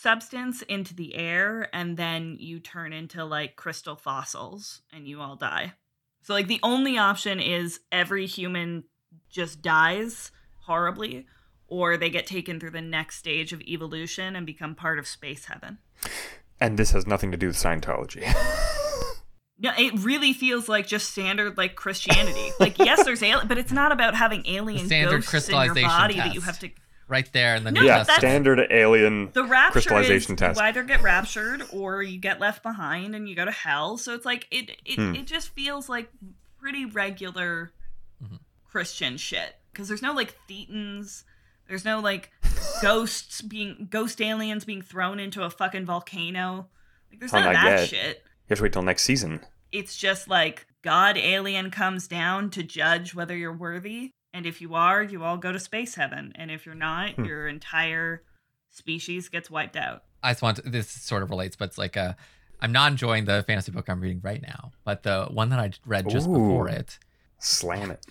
substance into the air and then you turn into like crystal fossils and you all die. So like the only option is every human just dies horribly or they get taken through the next stage of evolution and become part of space heaven. and this has nothing to do with Scientology. [laughs] No, it really feels like just standard like Christianity. like yes, there's alien, but it's not about having alien standard ghosts in your crystallization body that you have to Right there, and then No, yeah, standard alien The rapture crystallization is test. you either get raptured or you get left behind and you go to hell. So it's like it it, Hmm. it just feels like pretty regular Mhm. Christian shit because there's no like thetans, there's no like [laughs] ghosts being ghost aliens being thrown into a fucking volcano. Like there's Oh, none of that yet. shit. You have to wait till next season. It's just like God alien comes down to judge whether you're worthy. And if you are, you all go to space heaven. And if you're not, Hmm. your entire species gets wiped out. I just want to, this sort of relates, but it's like a. I'm not enjoying the fantasy book I'm reading right now, but the one that I read just before it Slam it.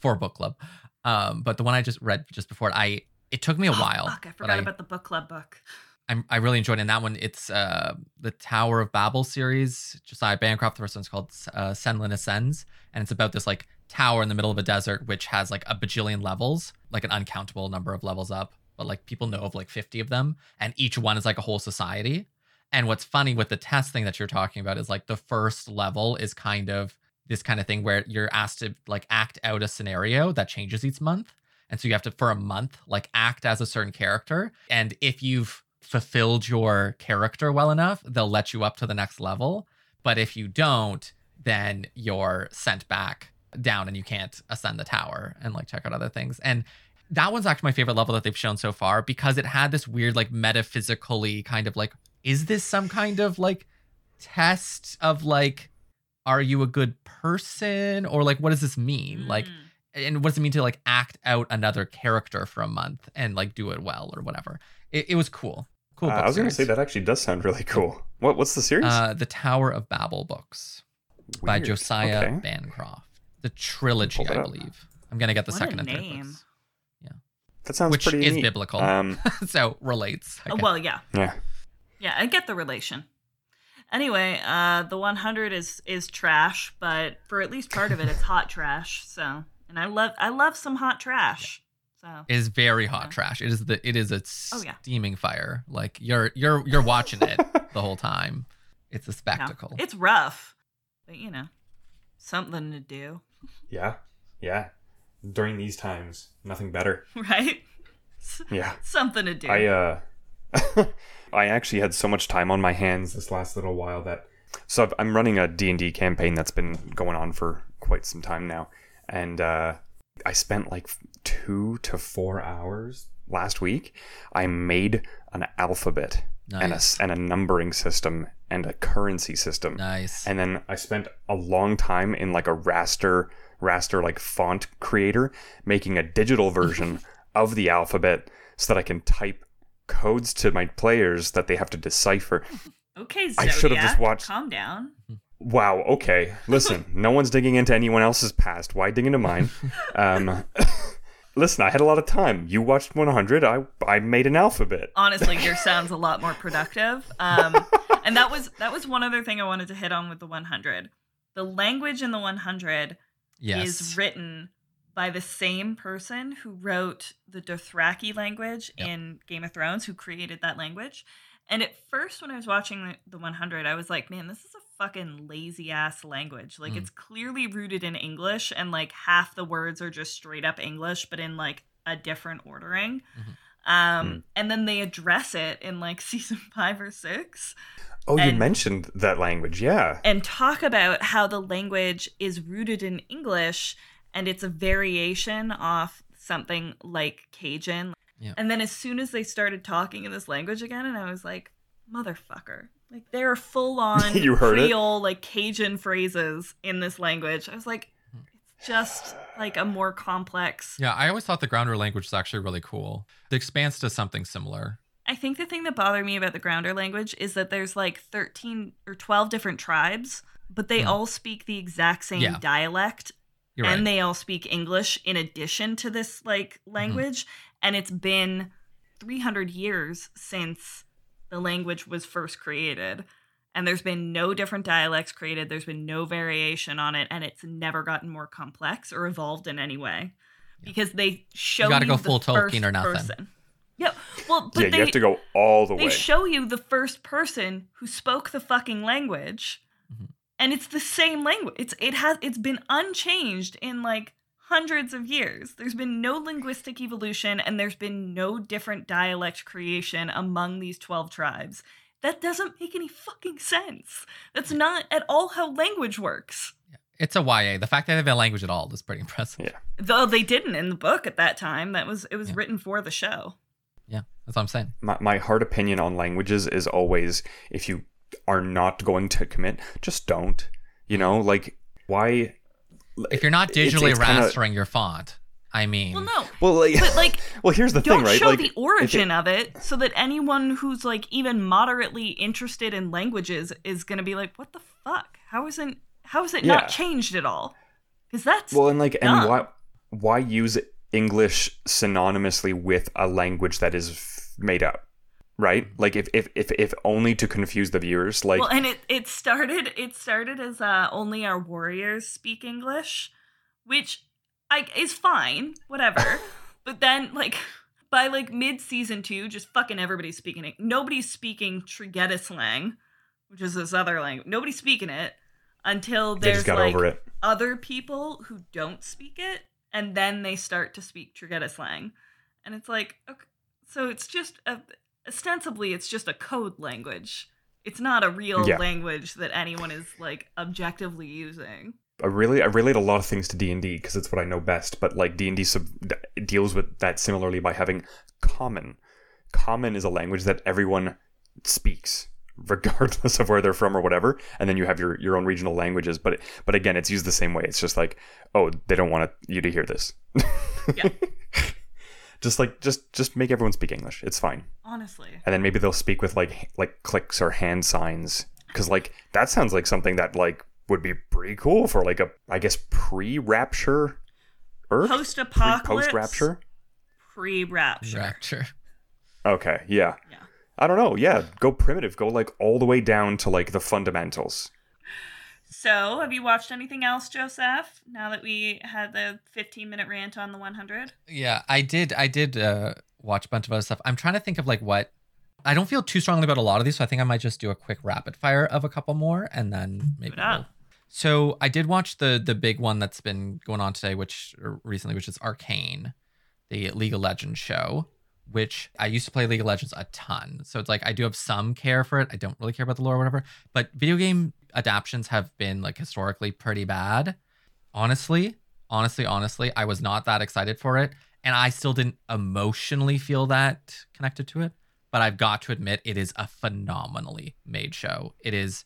for book club, um, but the one I just read just before it, I it took me a Oh, while. Fuck, I but forgot I, about the book club book. I'm, I really enjoyed it. And that one, it's uh, the Tower of Babel series. Josiah Bancroft. The first one's called uh, Senlin Ascends, and it's about this like tower in the middle of a desert, which has like a bajillion levels, like an uncountable number of levels up. But like people know of like 50 of them, and each one is like a whole society. And what's funny with the test thing that you're talking about is like the first level is kind of this kind of thing where you're asked to like act out a scenario that changes each month. And so you have to, for a month, like act as a certain character. And if you've fulfilled your character well enough, they'll let you up to the next level. But if you don't, then you're sent back down and you can't ascend the tower and like check out other things. And that one's actually my favorite level that they've shown so far because it had this weird, like, metaphysically kind of like, is this some kind of like test of like, are you a good person? Or like, what does this mean? Like, Mm. and what does it mean to like act out another character for a month and like do it well or whatever? It, it was cool. Cool. Uh, book I was going to say that actually does sound really cool. What what's the series? Uh, the Tower of Babel books by Josiah Okay. Bancroft. The trilogy, I believe. I'm gonna get the What second a and third name. books. That sounds which pretty is neat. biblical. Um, [laughs] so relates. I Oh, well, yeah. yeah. Yeah, I get the relation. Anyway, uh, the 100 is is trash, but for at least part of it, it's hot trash. So, and I love I love some hot trash. So, It is very hot Yeah. trash. It is the it is a Oh, yeah. steaming fire. Like you're you're you're watching it [laughs] the whole time. It's a yeah. spectacle. it's rough, but you know, something to do, Yeah. Yeah. During these times, nothing better. [laughs] right? Yeah. something to do. I uh [laughs] I actually had so much time on my hands this last little while that so I've, I'm running a D&D campaign that's been going on for quite some time now and uh, I spent like 2 to 4 hours last week. I made an alphabet and a and a numbering system and a currency system. Nice. And then I spent a long time in like a raster raster like font creator making a digital version [laughs] of the alphabet so that I can type codes to my players that they have to decipher. Okay, I should've just watched- Calm down. Wow, okay. Listen, [laughs] no one's digging into anyone else's past. Why dig into mine? [laughs] Um Listen, I had a lot of time. You watched 100. I I made an alphabet. Honestly, yours sounds a lot more productive. Um, and that was that was one other thing I wanted to hit on with the 100. The language in the 100 yes. is written by the same person who wrote the Dothraki language Yep. in Game of Thrones, who created that language. And at first, when I was watching the, the 100, I was like, man, this is a fucking lazy ass language. Like, Mm. it's clearly rooted in English, and like half the words are just straight up English, but in like a different ordering. Mhm. Um, Mm. and then they address it in like [laughs] season five or six Oh, you mentioned that language. Yeah. and talk about how the language is rooted in English and it's a variation off something like Cajun. Yeah. And then as soon as they started talking in this language again, and I was like, motherfucker. Like there are full on [laughs] You heard it? Creole, like Cajun phrases in this language. I was like, it's just like a more complex. Yeah, I always thought the grounder language was actually really cool. The expanse does something similar. I think the thing that bothered me about the grounder language is that there's like 13 or 12 different tribes, but they Hmm. all speak the exact same Yeah. dialect You're and right. they all speak English in addition to this like Mm-hmm. language and it's been 300 years since the language was first created and there's been no different dialects created there's been no variation on it and it's never gotten more complex or evolved in any way because they show gotta go the full Tolkien or nothing. person. Yeah well but yeah, they, you have to go all the they way. show you the first person who spoke the fucking language Mhm. and it's the same language it's it has it's been unchanged in like hundreds of years there's been no linguistic evolution and there's been no different dialect creation among these 12 tribes that doesn't make any fucking sense that's not at all how language works It's a YA. The fact that they have a language at all is pretty impressive. Yeah. though they didn't in the book at that time that was it was Yeah. written for the show Yeah, that's what I'm saying. my, my hard opinion on languages is always if you are not going to commit, just don't. You know, like why? If you're not It's- digitally it's kinda- rastering your font, I mean, well no Well, like, but like [laughs] well, here's the don't thing, right? show like, the origin it- of it so that anyone who's like even moderately interested in languages is going to be like what the fuck how isn't how is it Yeah. not changed at all because that's well, and like, and why? Why use English synonymously with a language that is made up? Right? Like, if if if, if only to confuse the viewers. Like, well and it it started it started as uh only our warriors speak english which i is fine whatever [laughs] but then like by like mid season two just fucking everybody's speaking it nobody's speaking Trigedasleng which is this other language nobody's speaking it until there's like over it. other people who don't speak it and then they start to speak Trigedasleng. And it's like, okay, so it's just a, ostensibly it's just a code language. It's not a real Yeah. language that anyone is like objectively using. I really I relate a lot of things to D and D because it's what I know best. But like D and D deals with that similarly by having common. Common is a language that everyone speaks, regardless [laughs] of where they're from or whatever. And then you have your, your own regional languages. But but again, it's used the same way. It's just like, oh, they don't want you to hear this. Yeah. [laughs] just like just just make everyone speak English. It's fine. Honestly. And then maybe they'll speak with like like clicks or hand signs because like that sounds like something that like would be pretty cool for like a I guess pre-rapture Earth Post apocalypse. post rapture. Pre rapture. rapture. Okay, yeah. Yeah. I don't know. Yeah, go primitive. Go like all the way down to like the fundamentals. So, have you watched anything else, Joseph? Now that we had the 15 minute rant on the 100? Yeah, I did. I did uh, watch a bunch of other stuff. I'm trying to think of like what. I don't feel too strongly about a lot of these, so I think I might just do a quick rapid fire of a couple more, and then maybe. it we'll- So I did watch the the big one that's been going on today, which recently, which is Arcane, the League of Legends show, which I used to play League of Legends a ton. So it's like I do have some care for it. I don't really care about the lore or whatever. But video game adaptations have been like historically pretty bad. Honestly, honestly, honestly, I was not that excited for it. And I still didn't emotionally feel that connected to it. But I've got to admit, it is a phenomenally made show. It is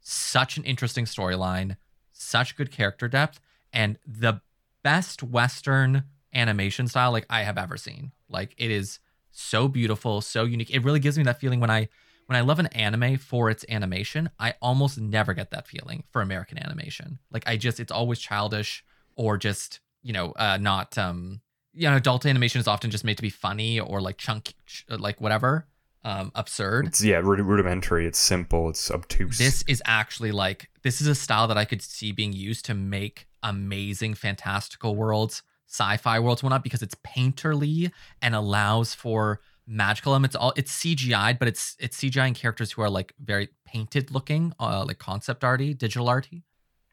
such an interesting storyline, such good character depth, and the best Western animation style like I have ever seen. Like it is so beautiful, so unique. It really gives me that feeling when I when I love an anime for its animation, I almost never get that feeling for American animation. Like I just it's always childish or just, you know, uh not um you know, adult animation is often just made to be funny or like chunky like whatever. Um absurd. It's yeah, rud- rudimentary. It's simple. It's obtuse. This is actually like this is a style that I could see being used to make amazing fantastical worlds, sci-fi worlds, whatnot, because it's painterly and allows for magical elements. All it's CGI'd, but it's it's CGI characters who are like very painted looking, uh, like concept arty, digital arty.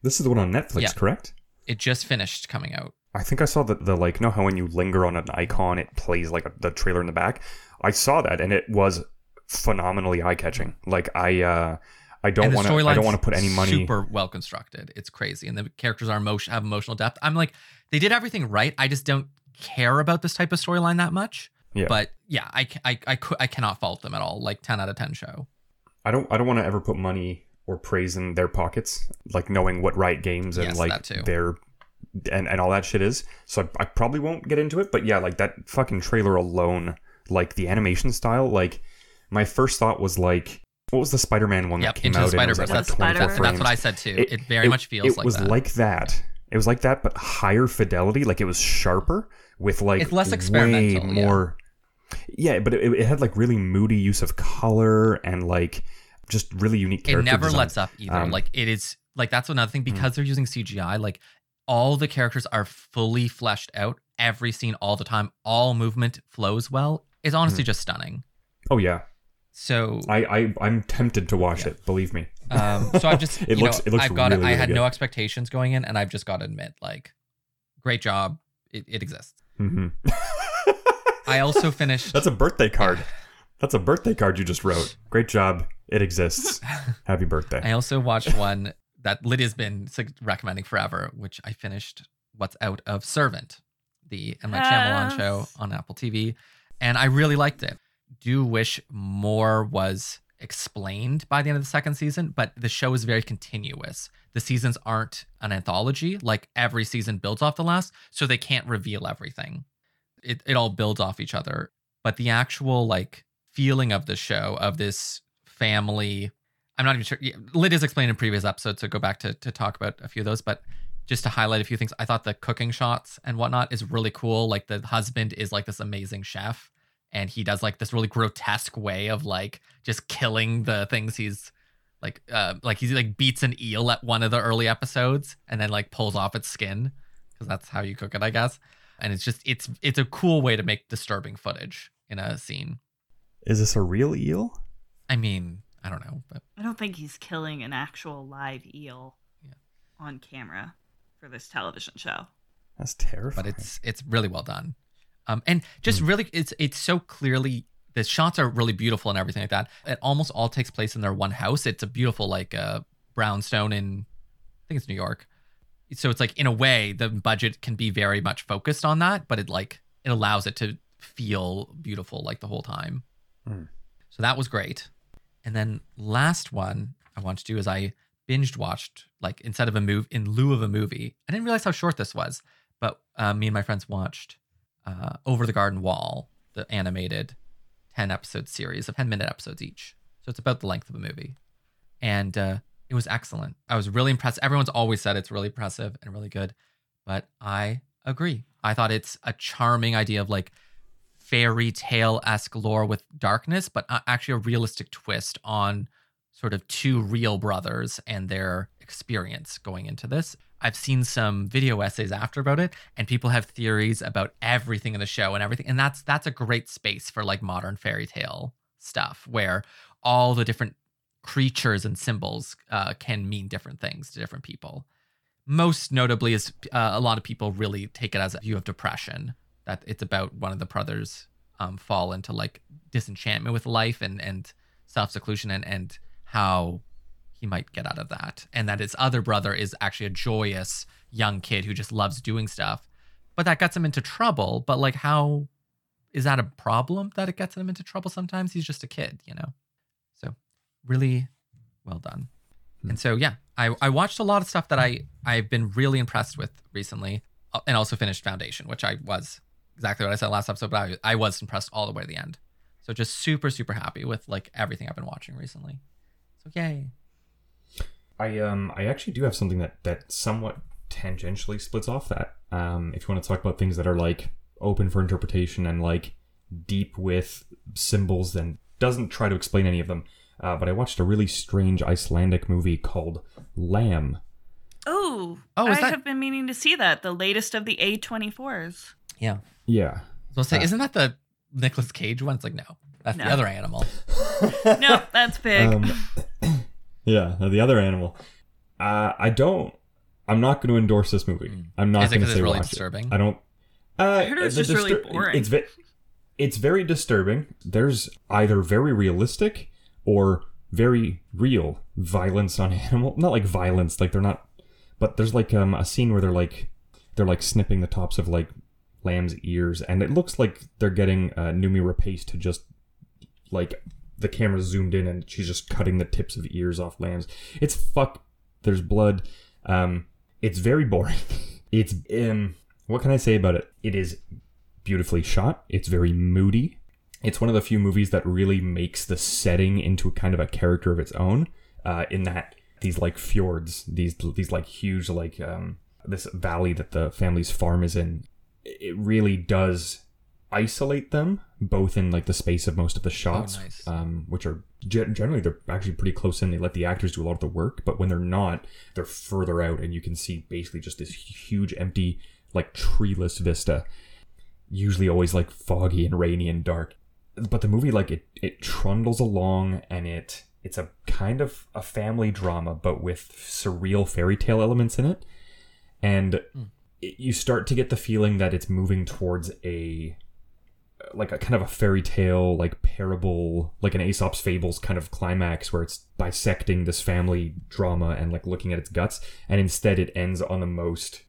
This is the one on Netflix, Yeah. correct? It just finished coming out. I think I saw the, the like, you know how when you linger on an icon, it plays like a, the trailer in the back. I saw that and it was phenomenally eye catching. Like I, uh, I don't want to, I don't want to put any money. Super well constructed. It's crazy, and the characters are emotion have emotional depth. I'm like, they did everything right. I just don't care about this type of storyline that much. Yeah. But yeah, I I I, I cannot fault them at all. Like ten out of ten show. I don't, I don't want to ever put money or praise in their pockets, like knowing what Riot Games and Yes, like their and and all that shit is. So I, I probably won't get into it. But yeah, like that fucking trailer alone, like the animation style, like my first thought was like, what was the Spider-Man one Yep, that came into the out? and it Spider was Verse. like, That's, Spider-Verse. that's what I said too. It, very much feels it like was that. like that. It was like that, but higher fidelity. Like it was sharper with like It's less way experimental, yeah. more. Yeah, but it, it had like really moody use of color and like just really unique. it never design. lets up either. Um, like it is like that's another thing because they're using CGI. Like all the characters are fully fleshed out. Every scene, all the time, all movement flows well. Is honestly just stunning. Oh yeah, So I, I I'm tempted to watch it. Believe me. Um, so I've just, [laughs] It you looks- know, it looks I've got really, I really had no expectations going in, and I've just got to admit, like, great job. It, it exists. hmm [laughs] I also finished. That's a birthday card. [laughs] That's a birthday card you just wrote. Great job. It exists. Happy birthday. I also watched one that Lydia's been recommending forever, which I finished. What's out of Servant, the M Night Shyamalan Yes. show on Apple TV, and I really liked it. Do wish more was explained by the end of the second season, but the show is very continuous. The seasons aren't an anthology; like every season builds off the last, so they can't reveal everything. It it all builds off each other, but the actual like feeling of the show of this family I'm not even sure. Lydia's explained in previous episodes, so go back to, to talk about a few of those. But just to highlight a few things, I thought the cooking shots and whatnot is really cool. Like the husband is like this amazing chef, and he does like this really grotesque way of like just killing the things he's like, uh, like he's like beats an eel at one of the early episodes, and then like pulls off its skin because that's how you cook it, I guess. And it's just it's it's a cool way to make disturbing footage in a scene. Is this a real eel? I mean, I don't know, but I don't think he's killing an actual live eel Yeah. on camera for this television show. That's terrifying. but it's it's really well done um and just really it's it's so clearly the shots are really beautiful and everything like that. It almost all takes place in their one house. It's a beautiful like uh brownstone in i think it's new york. So it's like in a way the budget can be very much focused on that but it like it allows it to feel beautiful like the whole time. Hmm. so that was great. And then last one i want to do is i binged watched like instead of a move in lieu of a movie. I didn't realize how short this was but uh, me and my friends watched uh, Over the Garden Wall, the animated 10 episode series of 10 minute episodes each. So it's about the length of a movie. And uh, it was excellent. I was really impressed. Everyone's always said it's really impressive and really good, but I agree. I thought it's a charming idea of like fairy tale esque lore with darkness, but uh, actually a realistic twist on sort of two real brothers and their experience going into this. I've seen some video essays after about it, and people have theories about everything in the show and everything, and that's that's a great space for like modern fairy tale stuff, where all the different creatures and symbols uh, can mean different things to different people. Most notably, is uh, a lot of people really take it as a view of depression that it's about one of the brothers um, fall into like disenchantment with life and and self seclusion and and how he might get out of that, and that his other brother is actually a joyous young kid who just loves doing stuff, but that gets him into trouble. But like, how is that a problem that it gets him into trouble? Sometimes he's just a kid, you know. So really well done. And so yeah, I, I watched a lot of stuff that I I've been really impressed with recently, uh, and also finished Foundation, which I was exactly what I said last episode, but I, I was impressed all the way to the end. So just super super happy with like everything I've been watching recently. So yay! I um I actually do have something that that somewhat tangentially splits off that. Um, if you want to talk about things that are like open for interpretation and like deep with symbols and doesn't try to explain any of them. Uh, but I watched a really strange Icelandic movie called Lamb. Oh, Oh, I that- have been meaning to see that. The latest of the A24s. Yeah. Yeah. So I'll say, Uh, isn't that the Nicolas Cage one? It's like no, that's No. the other animal. [laughs] no, that's big. Um, yeah, no, the other animal. Uh, I don't. I'm not going to endorse this movie. I'm not. Is it going to say it's really watch disturbing? It. I don't. Uh, I heard it was the just really boring. It's ve- it's very disturbing. There's either very realistic or very real violence on [laughs] animal. Not like violence, like they're not. But there's like um, a scene where they're like they're like snipping the tops of like lamb's ears, and it looks like they're getting uh, Noomi Rapace to just like the camera zoomed in and she's just cutting the tips of ears off lambs. It's fuck. There's blood. Um, it's very boring. [laughs] It's um, what can I say about it? It is beautifully shot. It's very moody. It's one of the few movies that really makes the setting into kind of a character of its own. Uh, in that these like fjords, these these like huge like um, this valley that the family's farm is in, it really does isolate them both in like the space of most of the shots nice. um, which are ge- generally they're actually pretty close in they let the actors do a lot of the work but when they're not they're further out and you can see basically just this huge empty like treeless vista. Usually always like foggy and rainy and dark. But the movie like it it trundles along and it it's a kind of a family drama but with surreal fairy tale elements in it. And it, you start to get the feeling that it's moving towards a like a kind of a fairy tale like parable like an aesop's fables kind of climax where it's dissecting this family drama and like looking at its guts and instead it ends on the most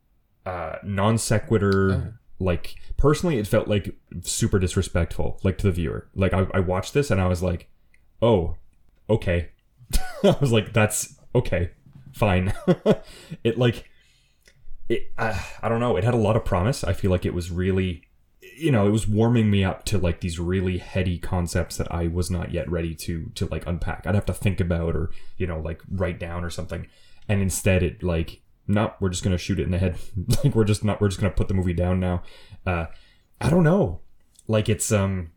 uh non sequitur like personally it felt like super disrespectful like to the viewer. Like I, I watched this and i was like oh okay. [laughs] I was like that's okay fine. [laughs] It like it uh, i don't know it had a lot of promise. I feel like it was really you know it was warming me up to like these really heady concepts that i was not yet ready to to like unpack. I'd have to think about or you know like write down or something. And instead it like no we're just gonna shoot it in the head. [laughs] Like we're just not we're just gonna put the movie down now. Uh i don't know. Like it's um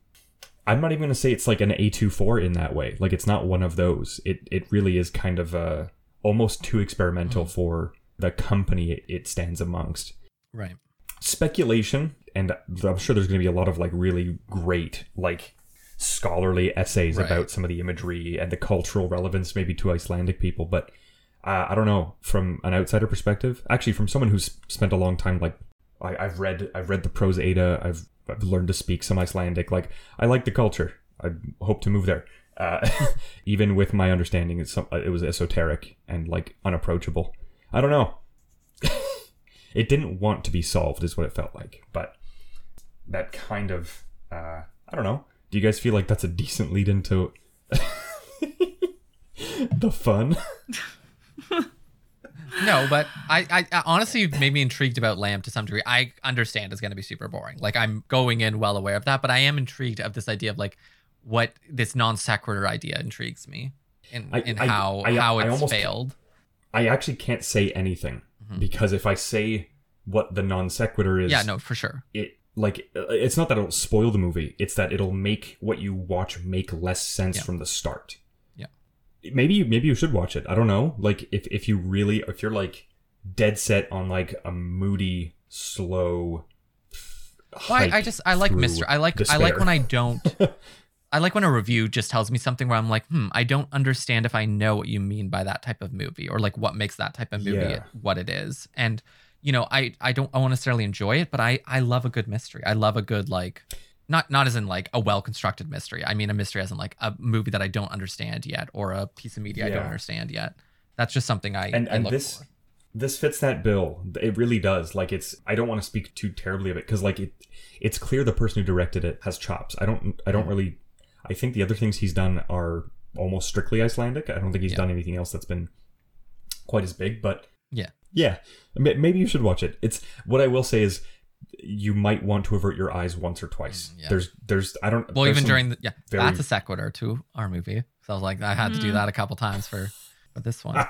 i'm not even gonna say it's like an a24 in that way. Like it's not one of those. It it really is kind of uh almost too experimental for the company it stands amongst. Right. speculation and i'm sure there's going to be a lot of like really great like scholarly essays Right. about some of the imagery and the cultural relevance maybe to icelandic people but uh, i don't know. From an outsider perspective actually from someone who's spent a long time like I, i've read i've read the Prose Edda I've, I've learned to speak some icelandic like i like the culture. I hope to move there. Uh, [laughs] even with my understanding it's some, it was esoteric and like unapproachable. I don't know. [laughs] It didn't want to be solved is what it felt like but that kind of uh i don't know do you guys feel like that's a decent lead into [laughs] the fun [laughs] No, but I, I, I honestly made me intrigued about Lamb to some degree. I understand it's going to be super boring. Like I'm going in well aware of that, but I am intrigued of this idea of like what this non sequitur idea intrigues me in, in I- how I- how it's almost- failed. i actually can't say anything because if i say what the non sequitur is Yeah, no, for sure. it like uh, it's not that it'll spoil the movie it's that it'll make what you watch make less sense Yeah. from the start Yeah. maybe maybe you should watch it i don't know like if, if you really if you're like dead set on like a moody slow Well, I, I just I like mr. I like I like when I don't. [laughs] I like when a review just tells me something where I'm like, hmm, I don't understand if I know what you mean by that type of movie or like what makes that type of movie Yeah. what it is. And you know, I I don't I won't necessarily enjoy it, but I I love a good mystery. I love a good like not not as in like a well constructed mystery. I mean a mystery as in like a movie that I don't understand yet or a piece of media I don't understand yet. That's just something I and I and this for. this fits that bill it really does like it's i don't want to speak too terribly of it because like it it's clear the person who directed it has chops i don't i don't really i think the other things he's done are almost strictly icelandic i don't think he's Yeah. done anything else that's been quite as big but Yeah. Yeah maybe you should watch it it's what i will say is you might want to avert your eyes once or twice Mm, yeah. there's there's i don't Well, even some- during the yeah, very- that's a sequitur to our movie. So I was like, I had to do Mhm. that a couple times for for this one. [laughs]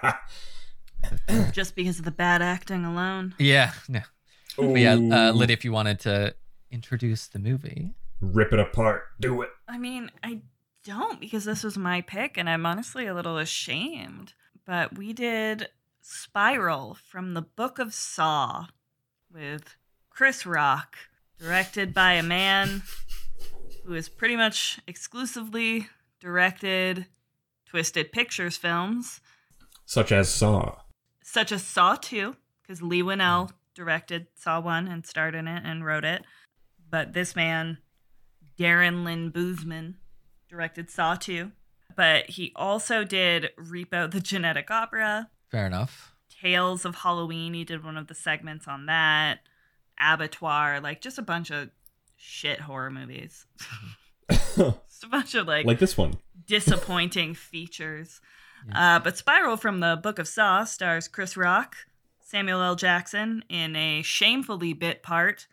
[laughs] Just because of the bad acting alone. yeah, yeah. But yeah, uh, Ooh. Lyd, if you wanted to introduce the movie, rip it apart do it I mean, I don't because this was my pick and I'm honestly a little ashamed. But we did Spiral from the Book of Saw with Chris Rock, directed by a man who has pretty much exclusively directed Twisted Pictures films, such as saw such as Saw 2, because Leigh Whannell directed Saw 1 and starred in it and wrote it. But this man, Darren Lynn Bousman, directed Saw 2. But he also did Repo the Genetic Opera, fair enough. Tales of Halloween. He did one of the segments on that. Abattoir, like just a bunch of shit horror movies. [laughs] just a bunch of like, like this one disappointing [laughs] features. Uh, but Spiral from the Book of Saw stars Chris Rock, Samuel L. Jackson in a shamefully bit part,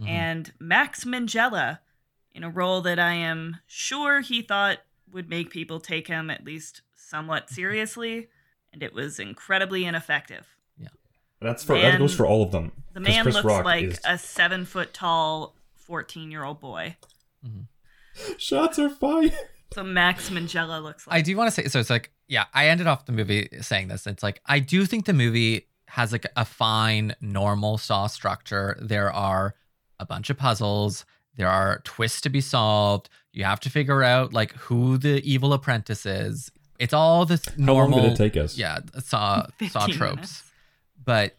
Mhm. and Max Minghella in a role that I am sure he thought would make people take him at least somewhat seriously, and it was incredibly ineffective. Yeah, that's for that goes for all of them. The man Chris looks Rock like is- a seven foot tall, 14 year old boy. Mm-hmm. shots are fired. So Max Minghella looks like. I do want to say so. It's like, yeah, I ended off the movie saying this. It's like I do think the movie has like a fine normal saw structure. There are a bunch of puzzles. There are twists to be solved. You have to figure out like who the evil apprentice is. It's all this How normal. long did it take us? Yeah, saw [laughs] saw tropes minutes. but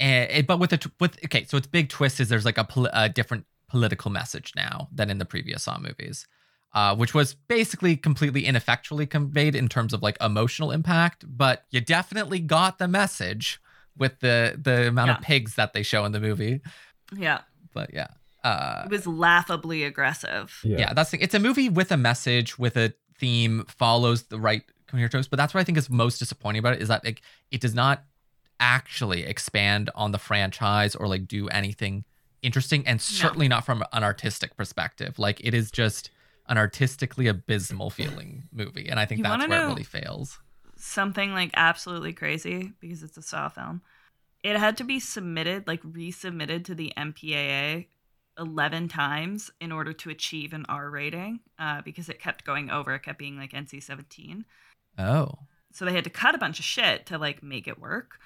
uh, but with a t- with okay so its big twist is there's like a, pol- a different political message now than in the previous saw movies uh, which was basically completely ineffectually conveyed in terms of like emotional impact but you definitely got the message with the the amount Yeah. of pigs that they show in the movie Yeah. but yeah uh It was laughably aggressive. yeah, that's the, it's a movie with a message with a theme follows the right coherent tropes but that's what i think is most disappointing about it is that like it does not actually expand on the franchise or like do anything interesting and certainly not from an artistic perspective like it is just an artistically abysmal feeling movie and i think You that's where it really fails something like absolutely crazy because it's a Saw film. It had to be submitted, like resubmitted to the MPAA 11 times in order to achieve an R rating uh, because it kept going over. It kept being like NC 17. Oh So they had to cut a bunch of shit to like make it work.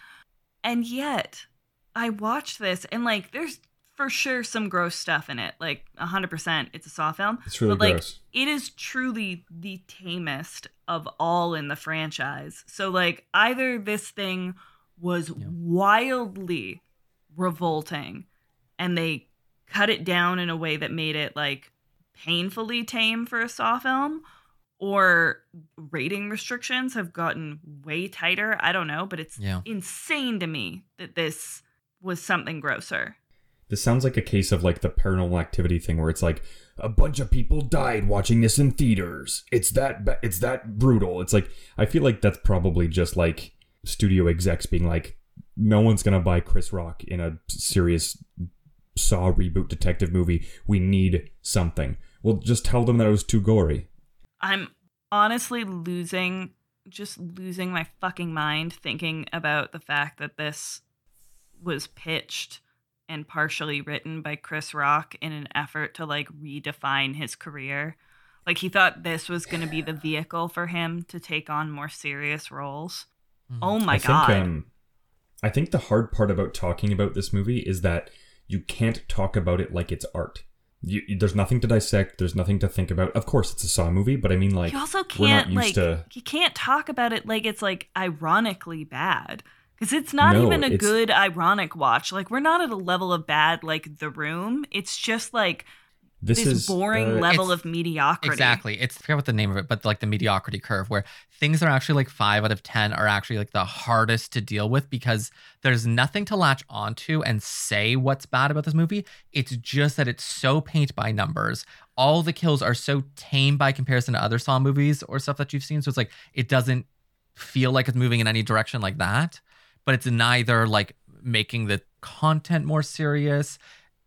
And yet, I watched this and like there's for sure some gross stuff in it. Like 100% it's a Saw film. It's really but like gross. it is truly the tamest of all in the franchise. So like either this thing was wildly revolting and they cut it down in a way that made it like painfully tame for a Saw film or rating restrictions have gotten way tighter. I don't know, but it's Yeah. insane to me that this was something grosser. This sounds like a case of like the paranormal activity thing where it's like a bunch of people died watching this in theaters. It's that ba- it's that brutal. It's like I feel like that's probably just like studio execs being like no one's going to buy Chris Rock in a serious Saw reboot detective movie. We need something. Well, just tell them that it was too gory. I'm honestly losing just losing my fucking mind thinking about the fact that this was pitched and partially written by Chris Rock in an effort to like redefine his career. Like he thought this was going to be the vehicle for him to take on more serious roles. Oh my I god. Think, um, I think the hard part about talking about this movie is that you can't talk about it like it's art. You, you- there's nothing to dissect. There's nothing to think about. Of course, it's a Saw movie, but I mean, like, you also we're can't used like to. you can't talk about it like it's like ironically bad because it's not No, even a it's- good ironic watch like we're not at a level of bad like the room it's just like This, this is boring uh, level of mediocrity. Exactly. It's I forget what the name of it, but like the mediocrity curve, where things that are actually like five out of ten are actually like the hardest to deal with because there's nothing to latch onto and say what's bad about this movie. It's just that it's so paint by numbers. All the kills are so tame by comparison to other Saw movies or stuff that you've seen. So it's like it doesn't feel like it's moving in any direction like that. But it's neither like making the content more serious.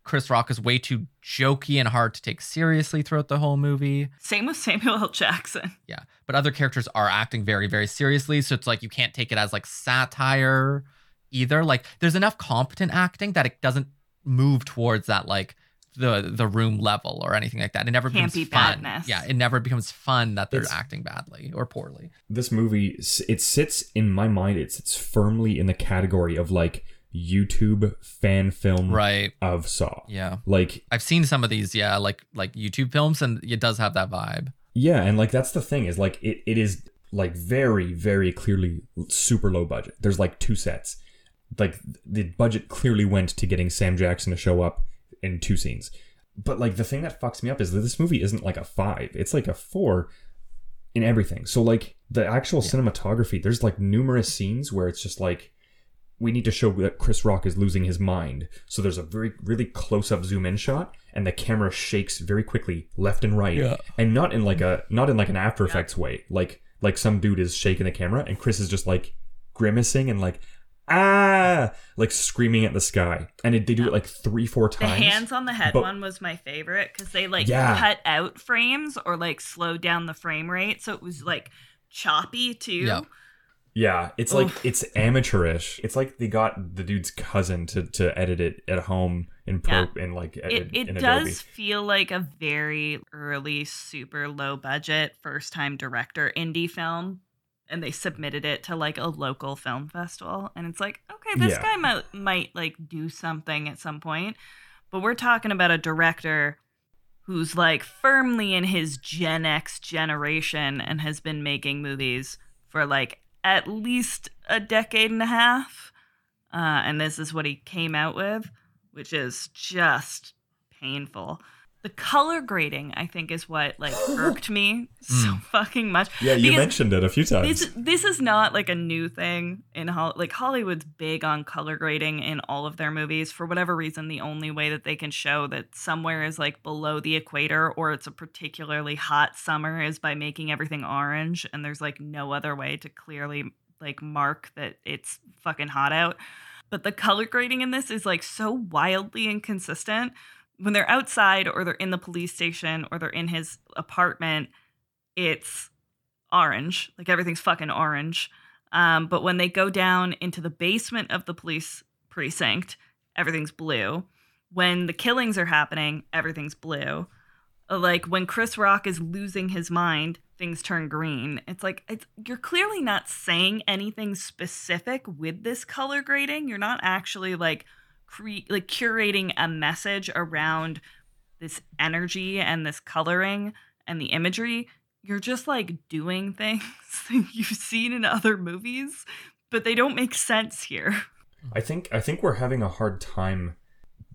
Chris Rock is way too jokey and hard to take seriously throughout the whole movie. Same with Samuel L. Jackson. Yeah. But other characters are acting very, very seriously. So it's like you can't take it as like satire either. Like there's enough competent acting that it doesn't move towards that like the the room level or anything like that. It never becomes Campy fun. badness. Yeah, it never becomes fun that they're It's- acting badly or poorly. this movie it sits in my mind it sits firmly in the category of like youtube fan film Right. of saw. Yeah. like I've seen some of these, yeah, like like YouTube films and it does have that vibe. yeah and like that's the thing is like it, it is like very very clearly super low budget. There's like two sets. Like the budget clearly went to getting sam jackson to show up in two scenes. But like the thing that fucks me up is that this movie isn't like a five. It's like a four in everything. So like the actual cinematography there's like numerous scenes where it's just like we need to show that chris rock is losing his mind so there's a very really close-up zoom in shot and the camera shakes very quickly left and right Yeah. and not in like a not in like an after effects way like like some dude is shaking the camera and chris is just like grimacing and like ah like screaming at the sky and it, they do it like three four times The times hands on the head but- one was my favorite because they like Yeah. cut out frames or like slowed down the frame rate, so it was like choppy too. Yeah. Yeah, it's like Oof. it's amateurish. It's like they got the dude's cousin to, to edit it at home in pro in like It, edit, it in does Adobe. feel like a very early, super low budget, first time director indie film. And they submitted it to like a local film festival. And it's like, okay, this Yeah. guy might, might like do something at some point. But we're talking about a director who's like firmly in his Gen X generation and has been making movies for like at least a decade and a half. Uh, and this is what he came out with, which is just painful. The color grading, I think, is what like irked me [laughs] so mm. fucking much. Yeah, you Because mentioned it a few times. this this is not like a new thing in Hol- like Hollywood's big on color grading in all of their movies for whatever reason the only way that they can show that somewhere is like below the equator or it's a particularly hot summer is by making everything orange and there's like no other way to clearly like mark that it's fucking hot out but the color grading in this is like so wildly inconsistent when they're outside or they're in the police station or they're in his apartment it's orange like everything's fucking orange. Um, but when they go down into the basement of the police precinct everything's blue. When the killings are happening everything's blue. Uh, like when chris rock is losing his mind things turn green. It's like it's, you're clearly not saying anything specific with this color grading. You're not actually like cre- like curating a message around this energy and this coloring and the imagery you're just like doing [laughs] things that you've seen in other movies but they don't make sense here I think I think we're having a hard time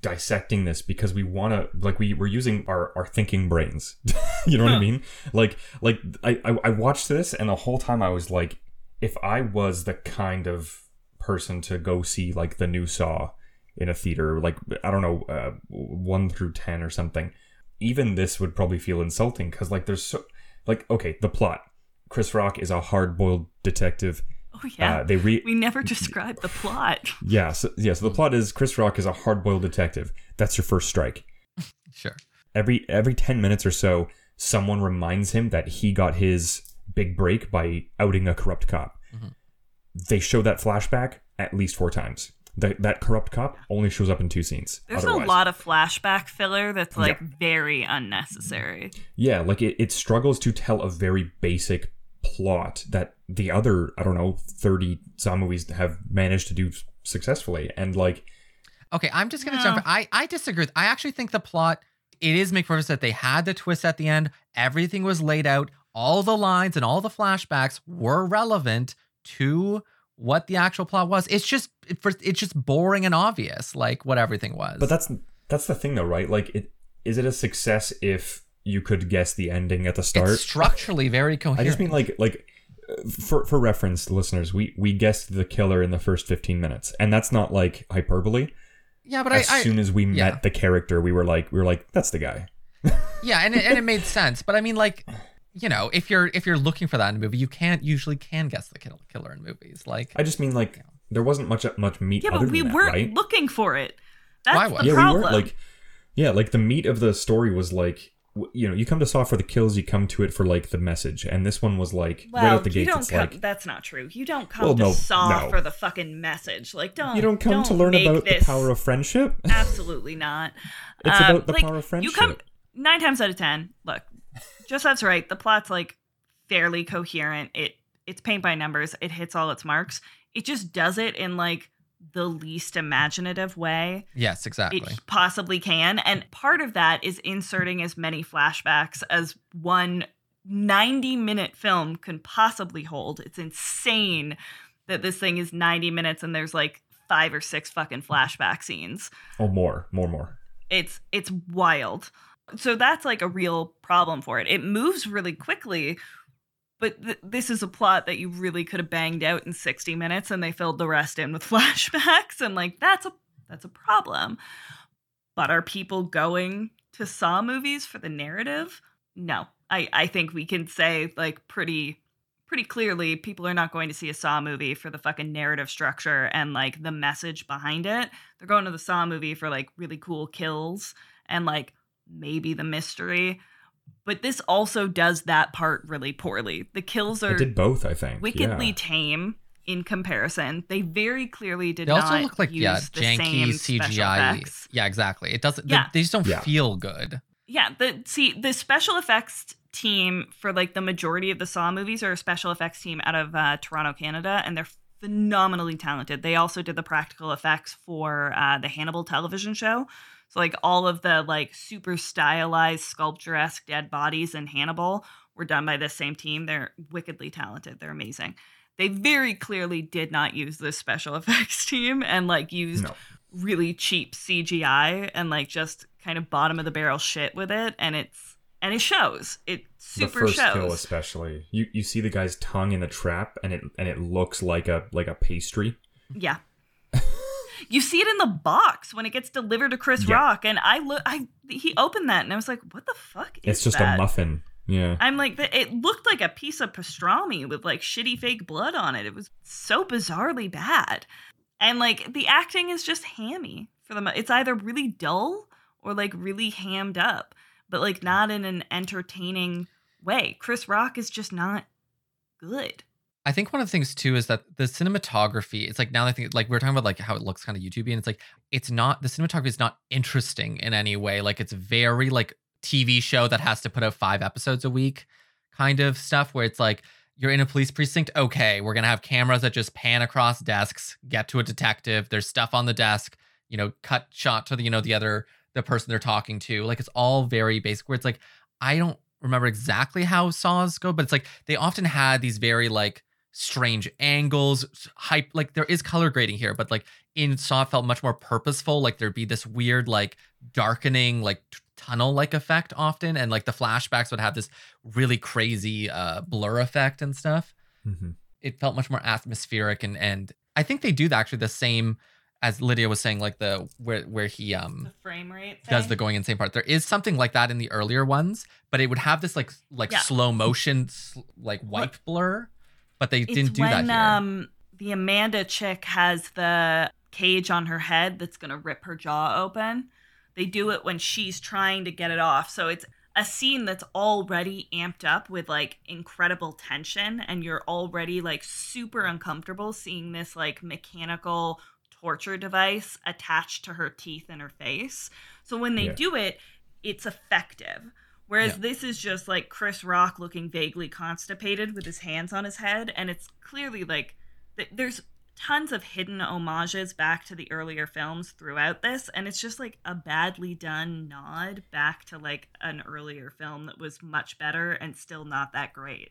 dissecting this because we want to like we we're using our our thinking brains. [laughs] you know what I mean? Like like I, I I watched this and the whole time I was like, if I was the kind of person to go see like the new Saw in a theater, like I don't know, uh, one through ten or something, even this would probably feel insulting because like there's so like okay the plot. Chris Rock is a hard-boiled detective. oh yeah Uh, they re- we never described the plot [laughs] yeah, so, yeah. So the plot is Chris Rock is a hard-boiled detective. That's your first strike. [laughs] Sure. Every every ten minutes or so, someone reminds him that he got his big break by outing a corrupt cop. They show that flashback at least four times. That that corrupt cop only shows up in two scenes. there's otherwise. a lot of flashback filler that's like Yeah. very unnecessary Yeah, like it, it struggles to tell a very basic plot that the other I don't know thirty Saw movies have managed to do successfully, and like Okay, I'm just gonna No. jump. I I disagree. with- I actually think the plot it is make purpose that they had the twist at the end. Everything was laid out. All the lines and all the flashbacks were relevant to what the actual plot was. It's just for it's just boring and obvious, like what everything was. But that's that's the thing though, right? Like it is it a success if you could guess the ending at the start? It's structurally very coherent. [laughs] I just mean like like for for reference, listeners, we we guessed the killer in the first fifteen minutes, and that's not like hyperbole. yeah, but as I, I soon as we yeah. met the character, we were like we were like that's the guy. [laughs] yeah, and it, and it made sense. But I mean, like, you know, if you're if you're looking for that in a movie, you can't usually can guess the kill- killer in movies. Like, I just mean like there wasn't much much meat. Yeah, other but we than that, weren't right? looking for it. That's Why the was- yeah, problem. we weren't like yeah, like the meat of the story was like you know you come to Saw for the kills, you come to it for like the message, and this one was like well, right out the you don't It's come. like that's not true. You don't come Well, to no, Saw no. for the fucking message. Like, don't you don't come to learn about this- the power of friendship. Absolutely not. [laughs] It's Um, about the like, power of friendship. You come nine times out of ten. Look, just that's right. The plot's like fairly coherent. It it's paint by numbers. It hits all its marks. It just does it in like the least imaginative way yes, exactly. it possibly can. And part of that is inserting as many flashbacks as one 90 minute film can possibly hold. It's insane that this thing is 90 minutes and there's like five or six fucking flashback scenes. oh, more, more, more. It's it's wild. So that's like a real problem for it. It moves really quickly, but th- this is a plot that you really could have banged out in 60 minutes and they filled the rest in with [laughs] flashbacks and like that's a that's a problem. But are people going to Saw movies for the narrative? No. I I think we can say like pretty pretty clearly people are not going to see a Saw movie for the fucking narrative structure and like the message behind it. They're going to the Saw movie for like really cool kills and like maybe the mystery. But this also does that part really poorly. The kills It are did both, I think. wickedly yeah. tame in comparison. They very clearly did they also not look like use yeah, the janky same CGI. Yeah, exactly. It doesn't. Yeah. They, they just don't Yeah. feel good. Yeah, the see the special effects team for like the majority of the Saw movies are a special effects team out of uh, Toronto, Canada, and they're phenomenally talented. They also did the practical effects for uh, the Hannibal television show. So like all of the like super stylized sculpturesque dead bodies in Hannibal were done by this same team. They're wickedly talented. They're amazing. They very clearly did not use this special [laughs] effects team and like used No. really cheap CGI and like just kind of bottom of the barrel shit with it and it's and it shows. It the super first kill shows. especially. You you see the guy's tongue in the trap and it and it looks like a like a pastry. Yeah. You see it in the box when it gets delivered to Chris Yeah. Rock and I look I he opened that and I was like, "What the fuck is that? It's just that? a muffin. Yeah. I'm like, it looked like a piece of pastrami with like shitty fake blood on it. It was so bizarrely bad. And like the acting is just hammy for the mo- It's either really dull or like really hammed up, but like not in an entertaining way. Chris Rock is just not good. I think one of the things too is that the cinematography. It's like now I think like we we're talking about like how it looks kind of YouTubey, and it's like it's not the cinematography is not interesting in any way. Like it's very like TV show that has to put out five episodes a week kind of stuff where it's like you're in a police precinct. Okay, we're gonna have cameras that just pan across desks, get to a detective. There's stuff on the desk. You know, cut shot to the you know the other the person they're talking to. Like it's all very basic. Where it's like I don't remember exactly how saws go, but it's like they often had these very like strange angles, hype. Like there is color grading here, but like in Saw it felt much more purposeful. Like there'd be this weird like darkening like t- tunnel like effect often, and like the flashbacks would have this really crazy uh blur effect and stuff. hmm It felt much more atmospheric and and I think they do actually the same as Lydia was saying, like the where where he um The frame rate does thing. the going insane part. There is something like that in the earlier ones, but it would have this like like Yeah. slow motion s- like white blur, but they It's didn't do when, that here. Um, the Amanda chick has the cage on her head that's gonna rip her jaw open. They do it when she's trying to get it off. So it's a scene that's already amped up with like incredible tension, and you're already like super uncomfortable seeing this like mechanical torture device attached to her teeth and her face. So when they Yeah. do it, it's effective. Whereas Yeah. this is just like Chris Rock looking vaguely constipated with his hands on his head, and it's clearly like th- there's tons of hidden homages back to the earlier films throughout this, and it's just like a badly done nod back to like an earlier film that was much better and still not that great.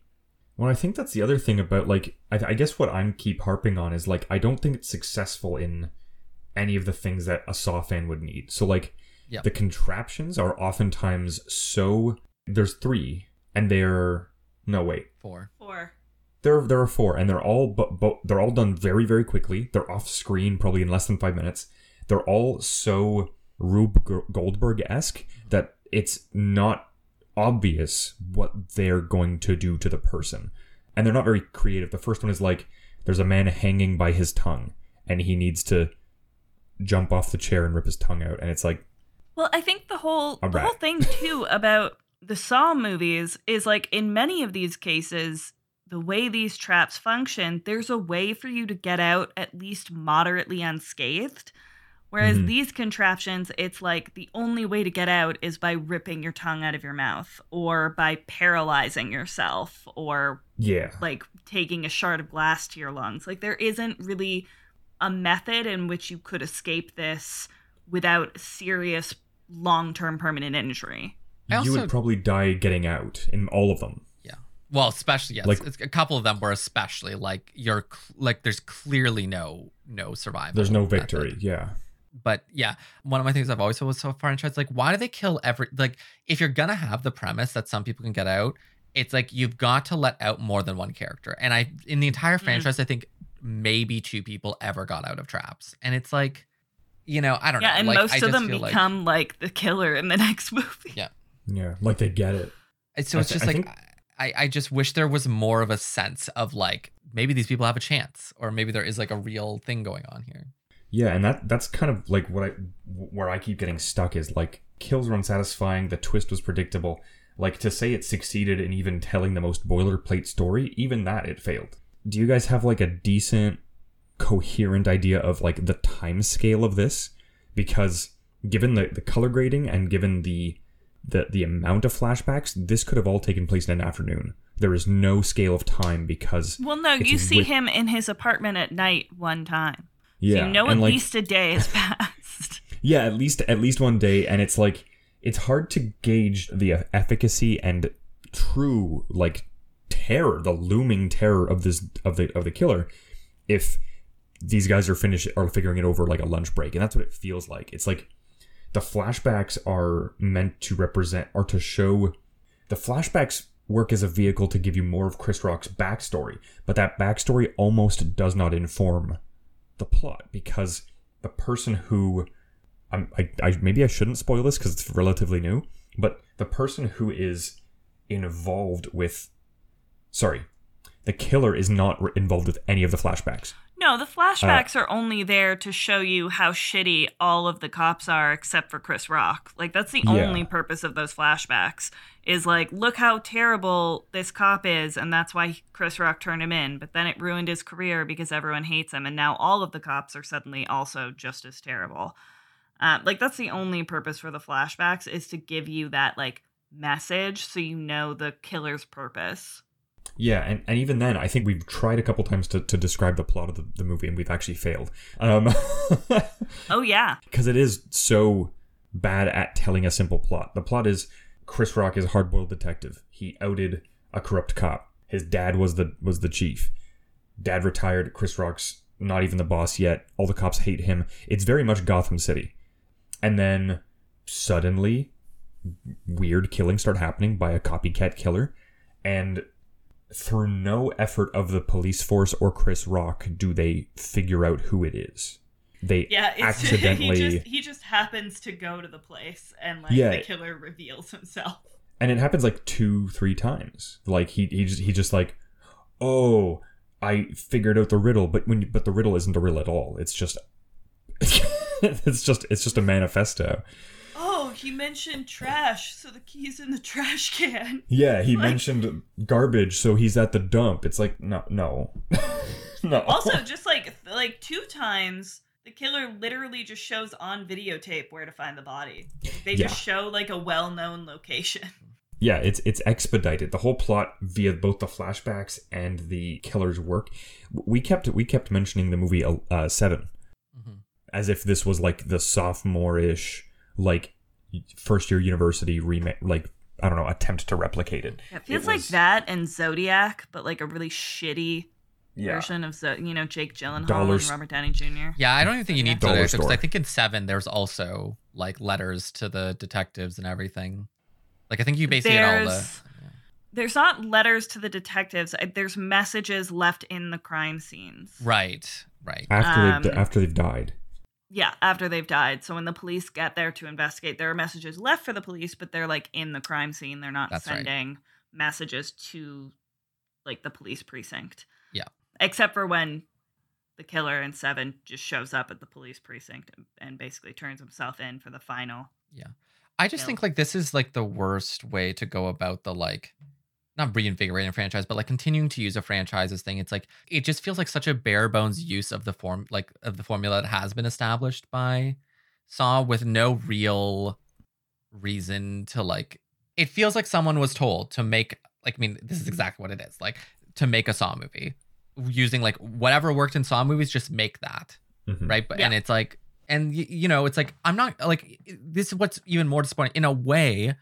Well, I think that's the other thing about like I, I guess what I'm keep harping on is like I don't think it's successful in any of the things that a Saw fan would need. So like Yep. The contraptions are oftentimes so. There's three, and they're no wait. Four. Four. There, there are four, and they're all but, but they're all done very, very quickly. They're off screen, probably in less than five minutes. They're all so Rube Goldberg esque that it's not obvious what they're going to do to the person, and they're not very creative. The first one is like there's a man hanging by his tongue, and he needs to jump off the chair and rip his tongue out, and it's like Well, I think the whole A the whole thing too [laughs] about the Saw movies is like in many of these cases, the way these traps function, there's a way for you to get out at least moderately unscathed. Whereas Mhm. these contraptions, it's like the only way to get out is by ripping your tongue out of your mouth or by paralyzing yourself or yeah, like taking a shard of glass to your lungs. Like there isn't really a method in which you could escape this without serious long-term permanent injury. I you also- would probably die getting out in all of them. Yeah. Well, especially yes, Like- it's, a couple of them were especially like you're cl- like there's clearly no no survival. There's no method. victory. Yeah. But yeah, one of my things I've always thought was so far interested. Like, why do they kill every like if you're gonna have the premise that some people can get out, it's like you've got to let out more than one character. And I in the entire Mhm. franchise, I think maybe two people ever got out of traps. And it's like, you know, I don't know. Yeah, and like, most I of them feel like- become like, the killer in the [laughs] next movie. Yeah. Yeah. Like they get it. And so I it's th- just I like think- I, I just wish there was more of a sense of like maybe these people have a chance, or maybe there is like a real thing going on here. Yeah, and that that's kind of like what I where I keep getting stuck is like kills were unsatisfying, the twist was predictable. Like to say it succeeded in even telling the most boilerplate story, even that it failed. Do you guys have like a decent coherent idea of like the time scale of this? Because given the, the color grading and given the the the amount of flashbacks, this could have all taken place in an afternoon. There is no scale of time because Well, no, you see with- him in his apartment at night one time. yeah, So you know at like, least a day has [laughs] passed. Yeah, at least at least one day, and it's like it's hard to gauge the efficacy and true like terror, the looming terror of this of the of the killer, if these guys are finished are figuring it over like a lunch break, and that's what it feels like. It's like the flashbacks are meant to represent or to show the flashbacks work as a vehicle to give you more of Chris Rock's backstory, but that backstory almost does not inform the plot because the person who I'm, I, I maybe I shouldn't spoil this because it's relatively new, but the person who is involved with, sorry, the killer is not re- involved with any of the flashbacks. No, the Uh, flashbacks are only there to show you how shitty all of the cops are except for Chris Rock. Like that's the Yeah. only purpose of those flashbacks is like look how terrible this cop is and that's why Chris Rock turned him in, but then it ruined his career because everyone hates him and now all of the cops are suddenly also just as terrible. Uh, like that's the only purpose for the flashbacks is to give you that like message so you know the killer's purpose. Yeah, and, and even then, I think we've tried a couple times to, to describe the plot of the, the movie, and we've actually failed. Um, [laughs] Oh yeah. because it is so bad at telling a simple plot. The plot is Chris Rock is a hard-boiled detective. He outed a corrupt cop. His dad was the was the chief. Dad retired. Chris Rock's not even the boss yet. All the cops hate him. It's very much Gotham City. And then suddenly weird killings start happening by a copycat killer and through no effort of the police force or Chris Rock do they figure out who it is. They Yeah, [laughs] accidentally he just he just happens to go to the place and like Yeah. the killer reveals himself. and it happens like two three times like he he just he just like oh i figured out the riddle but when but the riddle isn't a riddle at all it's just [laughs] it's just it's just a manifesto he mentioned trash, so the key's in the trash can. [laughs] yeah he Like- mentioned garbage so he's at the dump it's like no no [laughs] no Also, [laughs] just like like two times, the killer literally just shows on videotape where to find the body. They Yeah. just show like a well-known location. yeah it's it's expedited the whole plot via both the flashbacks and the killer's work we kept we kept mentioning the movie uh, 7 Mhm. as if this was like the sophomore-ish like first year university remake like i don't know attempt to replicate it It feels It like that and Zodiac, but like a really shitty Yeah. version of the you know Jake Gyllenhaal Dollars- and Robert Downey Jr. Yeah, I don't even think you need Dollar to because I think in seven there's also like letters to the detectives and everything. Like I think you basically get all the There's there's not letters to the detectives. There's messages left in the crime scenes. right, right. After they've Um, after they've died. Yeah, after they've died. So when the police get there to investigate, there are messages left for the police, but they're like in the crime scene. They're not That's right. sending messages to like the police precinct. Yeah. Except for when the killer in Seven just shows up at the police precinct and, and basically turns himself in for the final. Yeah. I just Yeah. think like this is like the worst way to go about the like not reinvigorating a franchise, but like continuing to use a franchises thing. It's like it just feels like such a bare bones use of the form like of the formula that has been established by Saw with no real reason to like it feels like someone was told to make like I mean, this is exactly what it is. Like to make a Saw movie. Using like whatever worked in Saw movies, just make that Mhm. right? But Yeah. and it's like, and y- you know, it's like I'm not like this is what's even more disappointing. In a way,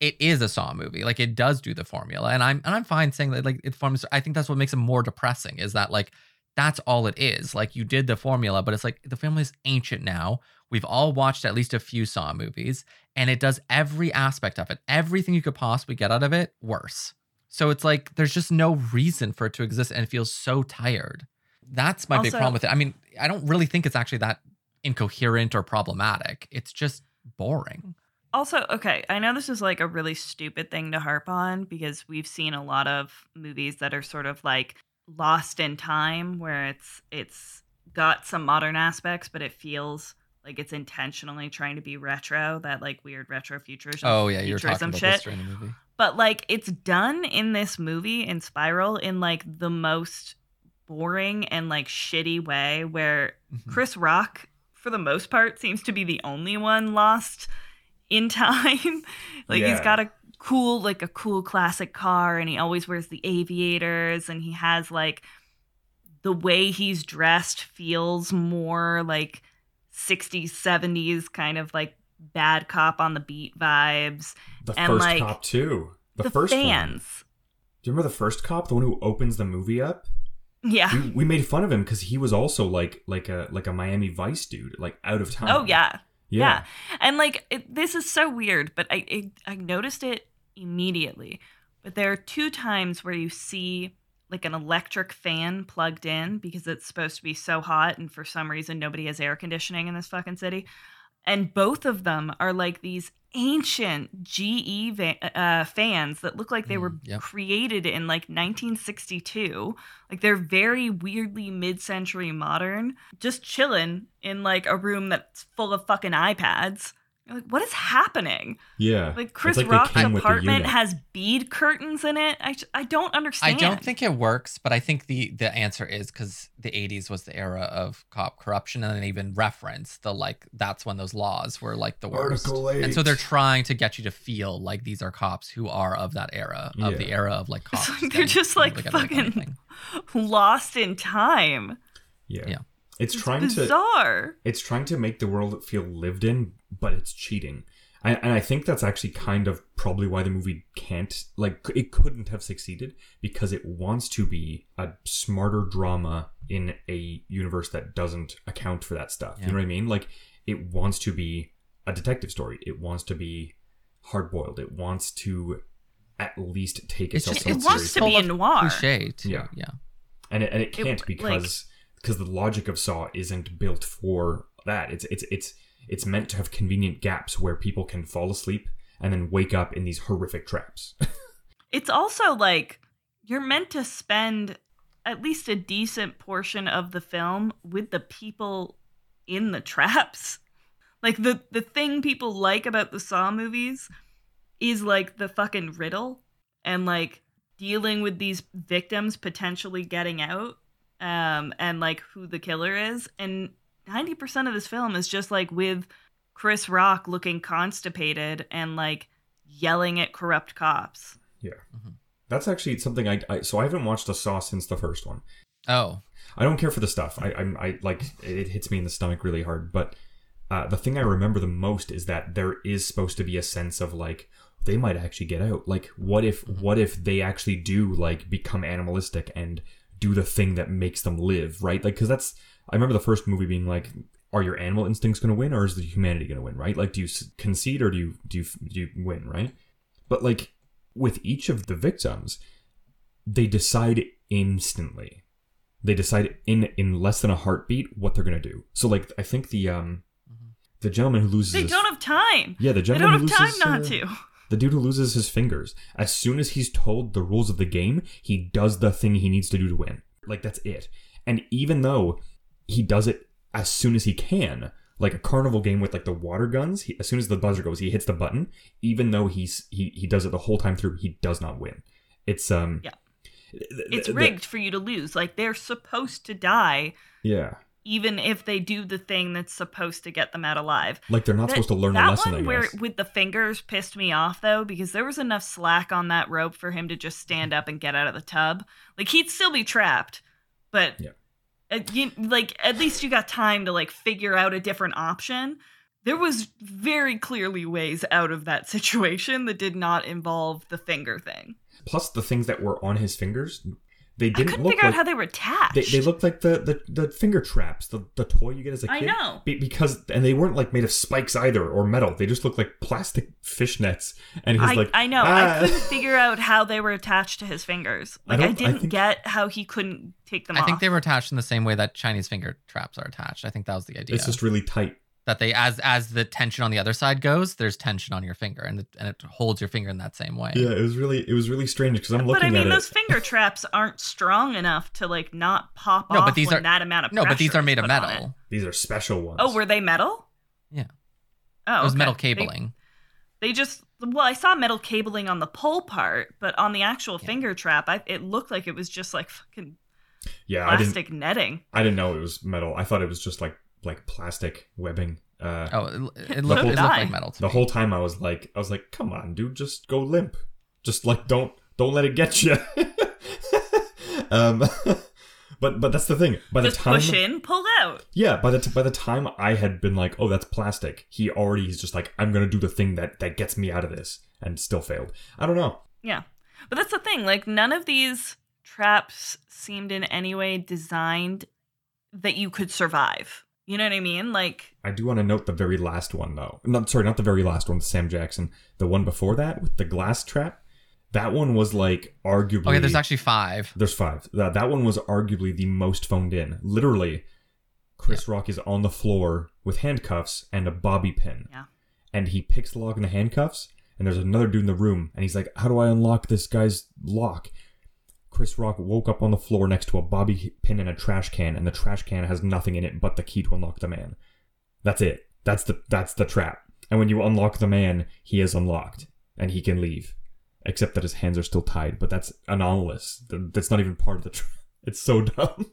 it is a Saw movie. Like it does do the formula, and I'm and I'm fine saying that like it forms. I think that's what makes it more depressing is that like that's all it is. Like you did the formula, but it's like the formula is ancient now. We've all watched at least a few Saw movies, and it does every aspect of it, everything you could possibly get out of it, worse. So it's like there's just no reason for it to exist, and it feels so tired. That's my big problem with it. I mean, I don't really think it's actually that incoherent or problematic. It's just boring. Also, okay, I know this is like a really stupid thing to harp on because we've seen a lot of movies that are sort of like lost in time where it's it's got some modern aspects but it feels like it's intentionally trying to be retro, that like weird retro futurism. Oh yeah, you were talking about shit. this during the movie. But like it's done in this movie in Spiral in like the most boring and like shitty way where Mhm. Chris Rock for the most part seems to be the only one lost in time. [laughs] like he's got a cool like a cool classic car and he always wears the aviators and he has like the way he's dressed feels more like 60s 70s kind of like bad cop on the beat vibes The and, first like, cop too. The, the, first one. Do you remember the first cop, the one who opens the movie up? yeah We, we made fun of him because he was also like like a like a Miami Vice dude, like out of oh, time. oh yeah yeah. Yeah. And like it, this is so weird, but I, I I noticed it immediately. But there are two times where you see like an electric fan plugged in because it's supposed to be so hot and for some reason nobody has air conditioning in this fucking city. And both of them are like these ancient GE uh, fans that look like they were Mm, yep. created in like 1962. Like they're very weirdly mid-century modern, just chilling in like a room that's full of fucking iPads. You're like, what is happening? Yeah. Like Chris like Rock's came with the apartment has bead curtains in it. I, I don't understand. I don't think it works, but I think the the answer is because the '80s was the era of cop corruption, and then even reference the like that's when those laws were like the worst. Article And so they're trying to get you to feel like these are cops who are of that era, of the era of like cops. like they're just, like, to get away with fucking- anything. Lost in time. Yeah. Yeah. It's, It's trying to bizarre. it's trying to make the world feel lived in, but it's cheating. And, and I think that's actually kind of probably why the movie can't like it couldn't have succeeded because it wants to be a smarter drama in a universe that doesn't account for that stuff. Yeah. You know what I mean? Like it wants to be a detective story. It wants to be hard boiled. It wants to at least take It's itself just It wants to be a noir. cliche too. Yeah. yeah. and it, and it It- can't like- because because the logic of Saw isn't built for that. It's it's it's it's meant to have convenient gaps where people can fall asleep and then wake up in these horrific traps. [laughs] It's also like you're meant to spend at least a decent portion of the film with the people in the traps. [laughs] Like the the thing people like about the Saw movies is like the fucking riddle and like dealing with these victims potentially getting out um and like who the killer is and 90% of this film is just like with Chris Rock looking constipated and like yelling at corrupt cops. yeah, that's actually something I, I so I haven't watched a Saw since the first one. Oh, I don't care for the stuff. I I'm, I like it hits me in the stomach really hard. But uh, the thing I remember the most is that there is supposed to be a sense of like they might actually get out. Like what if what if they actually do like become animalistic and do the thing that makes them live, right? Like, because that's I remember the first movie being like, are your animal instincts going to win, or is the humanity going to win, right? Like, do you concede or do you do you, do you win, right? But like with each of the victims, they decide instantly. They decide in in less than a heartbeat what they're going to do. So like I think the um the gentleman who loses They his- don't have time. yeah the gentleman. They don't who have time loses, not uh, to. The dude who loses his fingers, as soon as he's told the rules of the game, he does the thing he needs to do to win. Like that's it. And even though he does it as soon as he can, like a carnival game with like the water guns, he, as soon as the buzzer goes, he hits the button. Even though he's he he does it the whole time through, he does not win. It's um Yeah. th- It's th- rigged for you to lose. Like they're supposed to die, Yeah, even if they do the thing that's supposed to get them out alive. like they're not That- supposed to learn that a lesson. one where with the fingers pissed me off though because there was enough slack on that rope for him to just stand up and get out of the tub. Like he'd still be trapped, but Yeah. uh, you, like at least you got time to like figure out a different option. There was very clearly ways out of that [laughs] situation that did not involve the finger thing. Plus the things that were on his fingers, they I didn't couldn't look figure like out how they were attached. They, they looked like the, the, the finger traps, the, the toy you get as a kid. I know. Be- because and they weren't like made of spikes either or metal. They just looked like plastic fishnets. And he's I, like, I know. "Ah." I couldn't figure out how they were attached to his fingers. Like I, I didn't think- get how he couldn't take them I off. think they were attached in the same way that Chinese finger traps are attached. I think that was the idea. It's just really tight. That they as as the tension on the other side goes, there's tension on your finger, and it, and it holds your finger in that same way. Yeah, it was really it was really strange because I'm looking. At the But I mean, those it. finger [laughs] traps aren't strong enough to like not pop No, off but these when are that amount of pressure. no, but these are made of put on it. metal. These are special ones. Oh, were they metal? Yeah. Oh, It was okay. metal cabling. They, just well, I saw metal cabling on the pull part, but on the actual finger trap, I, it looked like it was just like fucking yeah, I didn't netting. I didn't know it was metal. I thought it was just like like plastic webbing. Uh, Oh, it, it, looked, So it looked like metal to the me. whole time I was like, I was like, come on, dude, just go limp. Just like don't don't let it get you. [laughs] um, [laughs] but but that's the thing. By the time push in, pull out. Yeah, by the t- by the time I had been like, "Oh, that's plastic," he already is just like, "I'm gonna do the thing that that gets me out of this," and still failed. I don't know. Yeah. But that's the thing. Like, none of these traps seemed in any way designed that you could survive. You know what I mean? Like, I do want to note the very last one though. Not sorry, not the very last one, with Sam Jackson. The one before that with the glass trap. That one was like arguably. Okay, there's actually five. There's five. That that one was arguably the most phoned in. Literally, Chris Rock is on the floor with handcuffs and a bobby pin. Yeah. And he picks the lock in the handcuffs, and there's another dude in the room, and he's like, "How do I unlock this guy's lock?" Chris Rock woke up on the floor next to a bobby pin and a trash can, and the trash can has nothing in it but the key to unlock the man. That's it. That's the that's the trap. And when you unlock the man, he is unlocked, and he can leave except that his hands are still tied. But that's anomalous. That's not even part of the. Tra- [laughs] it's so dumb.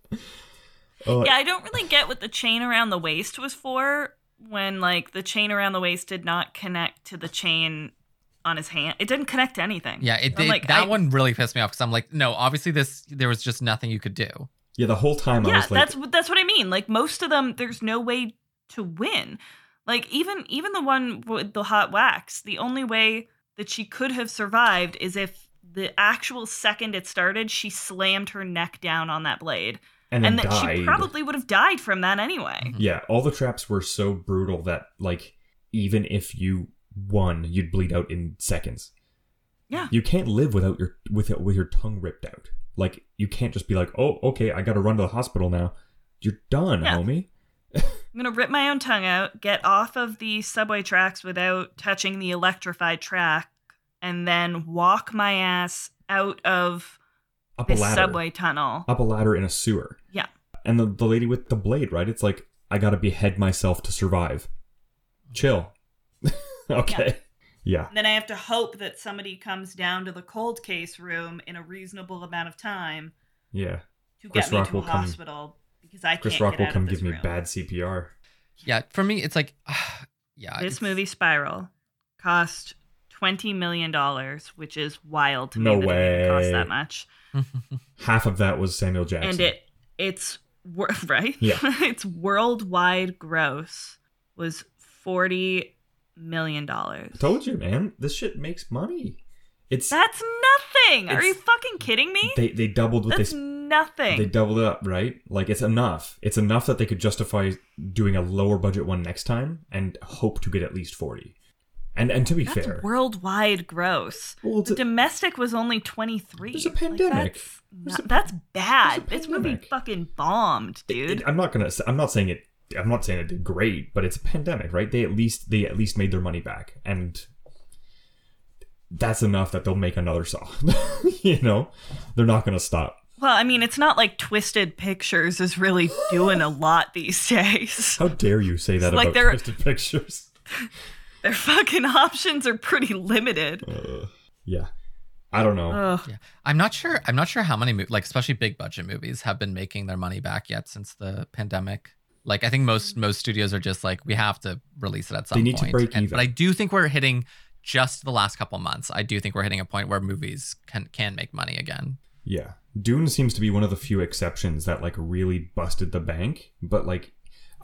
oh, [laughs] yeah, I don't really get what the chain around the waist was for when, like, the chain around the waist did not connect to the chain on his hand. It didn't connect to anything. Yeah, it did. like, that I- one really pissed me off because I'm like, no, obviously this there was just nothing you could do. yeah. The whole time I yeah, was like, that's what that's what I mean. Like most of them, there's no way to win. Like even even the one with the hot wax, the only way that she could have survived is if the actual second it started, she slammed her neck down on that blade, and then and that died. she probably would have died from that anyway. Yeah, all the traps were so brutal that like even if you won, you'd bleed out in seconds. Yeah. You can't live without your with with your tongue ripped out. Like you can't just be like, "Oh, okay, I got to run to the hospital now." You're done, Yeah. homie. [laughs] I'm gonna rip my own tongue out, get off of the subway tracks without touching the electrified track, and then walk my ass out of Up a ladder. subway tunnel. Up a ladder in a sewer. Yeah. And the the lady with the blade, right? It's like I got to behead myself to survive. Chill. [laughs] [laughs] okay. Yeah. And then I have to hope that somebody comes down to the cold case room in a reasonable amount of time Yeah. to Chris get me Rock to will a come- hospital because I Chris can't Rock get will out come of this give me bad CPR. Yeah, for me, it's like, [sighs] yeah, This it's- movie Spiral cost twenty million dollars, which is wild to No me that it cost that much. [laughs] Half of that was Samuel Jackson. And it it's wor- [laughs] right. Yeah. its worldwide gross was forty million dollars. Told you, man. This shit makes money. It's That's nothing. Are It's- you fucking kidding me? they they doubled what That's they nothing. They doubled it up, right? Like it's enough. It's enough that they could justify doing a lower budget one next time and hope to get at least forty. And and to be that's fair, worldwide gross. Well, the domestic was only 23. There's a Like, pandemic. that's, not- a- that's bad. This movie fucking bombed, dude. it- I'm not gonna. I'm not saying it. I'm not saying it did great, but it's a pandemic, right? They at least they at least made their money back, and that's enough that they'll make another Saw. [laughs] you know, they're not gonna stop. well, I mean, it's not like Twisted Pictures is really doing a lot these [laughs] days. How dare you say that like about they're- Twisted Pictures? [laughs] Their fucking options are pretty limited. Uh, yeah, I don't know. Ugh. Yeah, I'm not sure. I'm not sure how many, mo- like especially big budget movies, have been making their money back yet since the pandemic. Like I think most most studios are just like we have to release it at some They need to point. break And- even. But I do think we're hitting just the last couple months. I do think we're hitting a point where movies can can make money again. Yeah. Dune seems to be one of the few exceptions that like really busted the bank, but like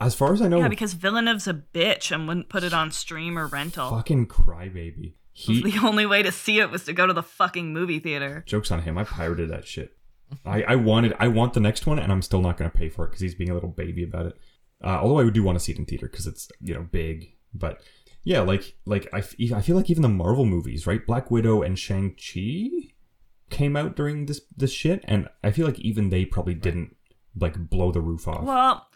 as far as I know, Yeah, because Villeneuve's a bitch and wouldn't put it on stream or rental. fucking crybaby. He The only way to see it was to go to the fucking movie theater. jokes on him. I pirated that shit. I I wanted I want the next one and I'm still not going to pay for it cuz he's being a little baby about it. Uh, although I do want to see it in theater cuz it's, you know, big, but yeah, like like I, f- I feel like even the Marvel movies, right? Black Widow and Shang-Chi came out during this this shit and I feel like even they probably didn't like blow the roof off. Well,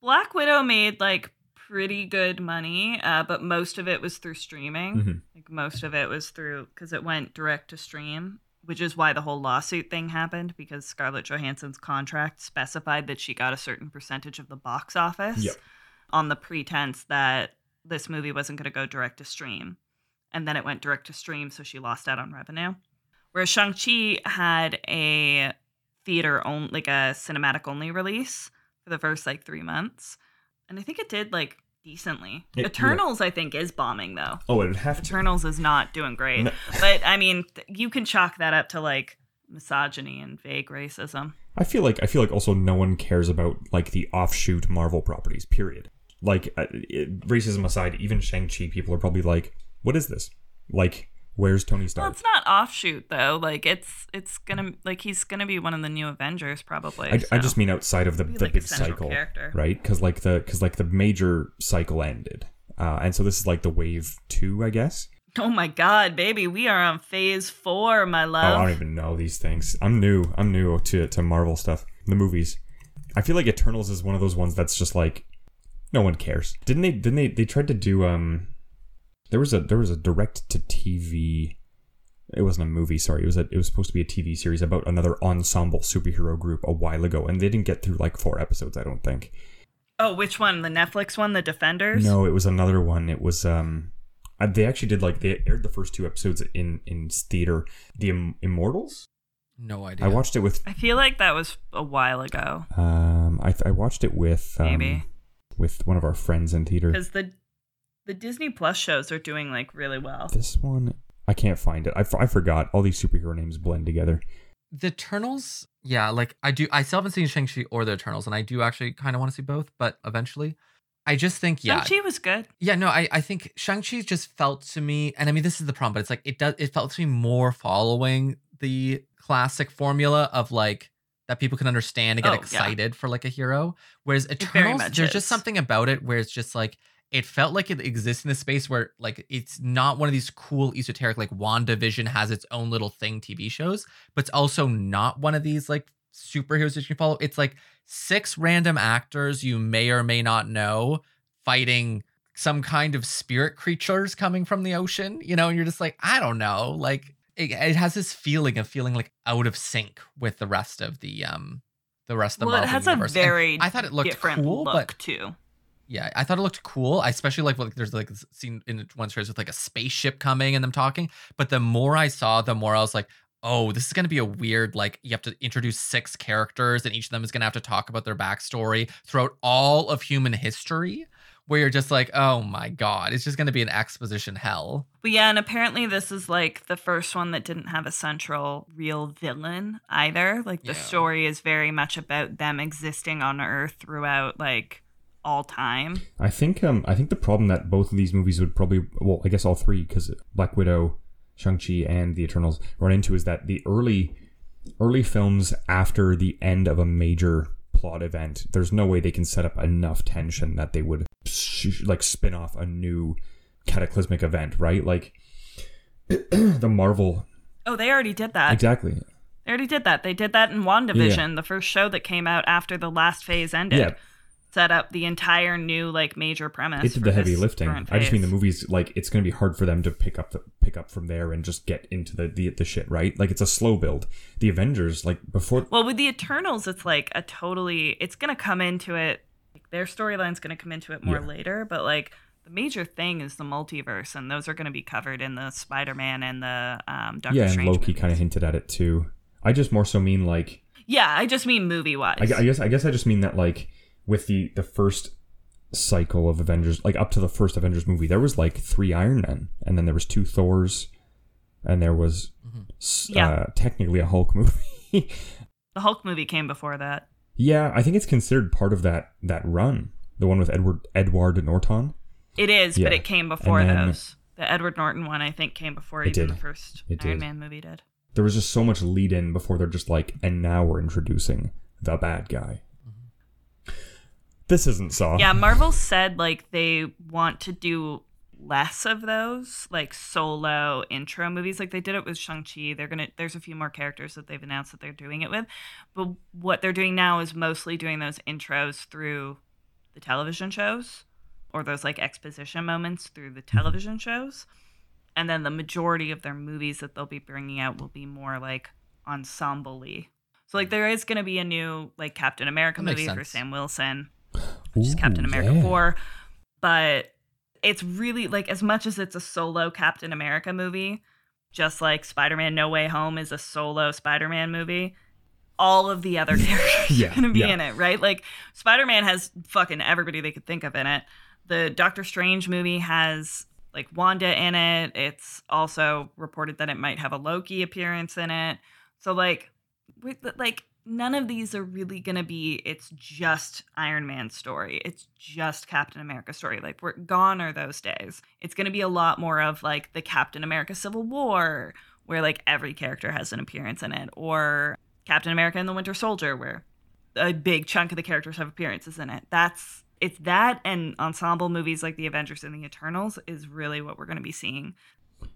Black Widow made like pretty good money, uh, but most of it was through streaming. Mhm. Like most of it was through because it went direct to stream, which is why the whole lawsuit thing happened because Scarlett Johansson's contract specified that she got a certain percentage of the box office Yep. on the pretense that this movie wasn't going to go direct to stream. And then it went direct to stream, so she lost out on revenue. Whereas Shang-Chi had a theater only, like a cinematic only release for the first like three months. And I think it did like decently. It- Eternals, I think, is bombing though. oh, it'd have to. Eternals is not doing great. No. But I mean, th- you can chalk that up to like misogyny and vague racism. I feel like I feel like also no one cares about like the offshoot Marvel properties. Period. Like uh, it, racism aside, even Shang Chi people are probably like, "What is this? Like, where's Tony Stark? Well, Stark?" it's not offshoot though. Like it's it's gonna like he's gonna be one of the new Avengers probably. I, I just mean outside of the, the like big cycle, character. right? Because like the because like the major cycle ended, uh, and so this is like the wave two, I guess. Oh my god, baby, we are on phase four, my love. Oh, love. I don't even know these things. I'm new. I'm new to to Marvel stuff, the movies. I feel like Eternals is one of those ones that's just like no one cares. Didn't they? Didn't they? They tried to do um. There was a there was a direct to TV. It wasn't a movie. Sorry, it was a it was supposed to be a TV series about another ensemble superhero group a while ago, and they didn't get through like four episodes. I don't think. Oh, which one? The Netflix one, The Defenders? No, it was another one. It was um. uh, They actually did like they aired the first two episodes in in theater. The Im- Immortals. No idea. I watched it with I feel like that was a while ago. Um, I, I watched it with um, Maybe. with one of our friends in theater. Because the the Disney Plus shows are doing like really well. This one, I can't find it. I, f- I forgot. All these superhero names blend together. the Eternals. Yeah, like I do. I still haven't seen Shang Chi or the Eternals, and I do actually kind of want to see both, but eventually, I just think yeah, Shang-Chi was good. Yeah, no, I, I think Shang-Chi just felt to me, and I mean this is the problem, but it's like it does it felt to me more following the classic formula of like that people can understand and get Oh, yeah. excited for like a hero. Whereas very Eternals, there's is. just something about it where it's just like it felt like it exists in a space where like it's not one of these cool esoteric like WandaVision has its own little thing TV shows, but it's also not one of these like superheroes that you can follow. It's like six random actors you may or may not know fighting some kind of spirit creatures coming from the ocean, you know, and you're just like, I don't know, like it, it has this feeling of feeling like out of sync with the rest of the um the rest of the well, it Marvel has a universe. And very I thought it looked different cool, look but too. Yeah, I thought it looked cool. I especially like like there's like this scene in one series with like a spaceship coming and them talking. But the more I saw, the more I was like, oh, this is gonna be a weird like you have to introduce six characters and each of them is gonna have to talk about their backstory throughout all of human history. Where you're just like, oh my god, it's just gonna be an exposition hell. But yeah, and apparently this is like the first one that didn't have a central real villain either. Like the Yeah. story is very much about them existing on Earth throughout like all time. I think um I think the problem that both of these movies would probably well I guess all three because Black Widow, Shang Chi, and the Eternals run into is that the early early films after the end of a major plot event, there's no way they can set up enough tension that they would like spin off a new cataclysmic event, right? Like [clears throat] the Marvel Oh, they already did that. exactly. They already did that. They did that in WandaVision, the first show that came out after the last phase ended. Yeah. Set up the entire new like major premise. It did the heavy lifting. I just mean the movies like it's going to be hard for them to pick up the pick up from there and just get into the the, the shit, right? Like it's a slow build. The Avengers like before Well, with the Eternals, it's like a totally. It's gonna come into it. Like, their storyline's gonna come into it more Yeah. later, but like the major thing is the multiverse, and those are gonna be covered in the Spider-Man and the um, Doctor yeah, and Strange. Loki kind of hinted at it too. I just more so mean like Yeah, I just mean movie wise. I, I guess I guess I just mean that like with the the first cycle of Avengers, like up to the first Avengers movie, there was like three Iron Men, and then there was two Thors, and there was s Yeah. uh, technically a Hulk movie. [laughs] the Hulk movie came before that. yeah, I think it's considered part of that that run, the one with Edward Edward Norton. It is, Yeah. but it came before then- those. The Edward Norton one, I think, came before It even did. the first It Iron did. Man movie did. There was just so much lead in before they're just like, and now we're introducing the bad guy. This isn't Saw. Yeah, Marvel said like they want to do less of those like solo intro movies like they did it with Shang-Chi. They're going to there's a few more characters that they've announced that they're doing it with. But what they're doing now is mostly doing those intros through the television shows or those like exposition moments through the mm-hmm. television shows. And then the majority of their movies that they'll be bringing out will be more like ensemble-y. So like mm. there is going to be a new like Captain America That movie for. Sam Wilson which is Captain America yeah. 4. But it's really like as much as it's a solo Captain America movie, just like Spider-Man No Way Home is a solo Spider-Man movie, all of the other [laughs] characters Yeah, are going to be yeah. in it, right? Like Spider-Man has fucking everybody they could think of in it. The Doctor Strange movie has like Wanda in it. It's also reported that it might have a Loki appearance in it. So like the- like none of these are really going to be it's just Iron Man's story. It's just Captain America's story. Like we're gone are those days. It's going to be a lot more of like the Captain America Civil War where like every character has an appearance in it or Captain America and the Winter Soldier where a big chunk of the characters have appearances in it. That's it's that and ensemble movies like the Avengers and the Eternals is really what we're going to be seeing.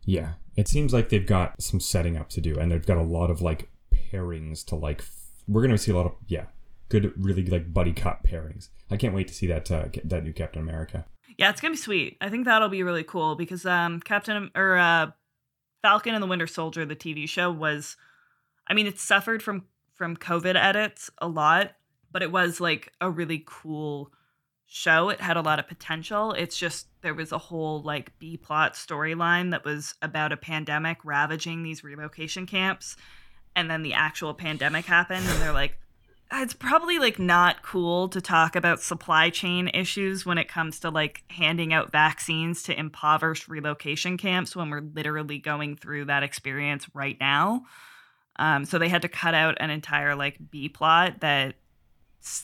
Yeah, it seems like they've got some setting up to do, and they've got a lot of like pairings to like. We're gonna see a lot of yeah, good, really like buddy cop pairings. I can't wait to see that uh, that new Captain America. Yeah, it's gonna be sweet. I think that'll be really cool because um Captain or uh Falcon and the Winter Soldier, the TV show, was I mean, it suffered from from COVID edits a lot, but it was like a really cool show. It had a lot of potential. It's just there was a whole like B plot storyline that was about a pandemic ravaging these relocation camps. And then the actual pandemic happened, and they're like, it's probably like not cool to talk about supply chain issues when it comes to like handing out vaccines to impoverished relocation camps when we're literally going through that experience right now. Um, so they had to cut out an entire like B plot that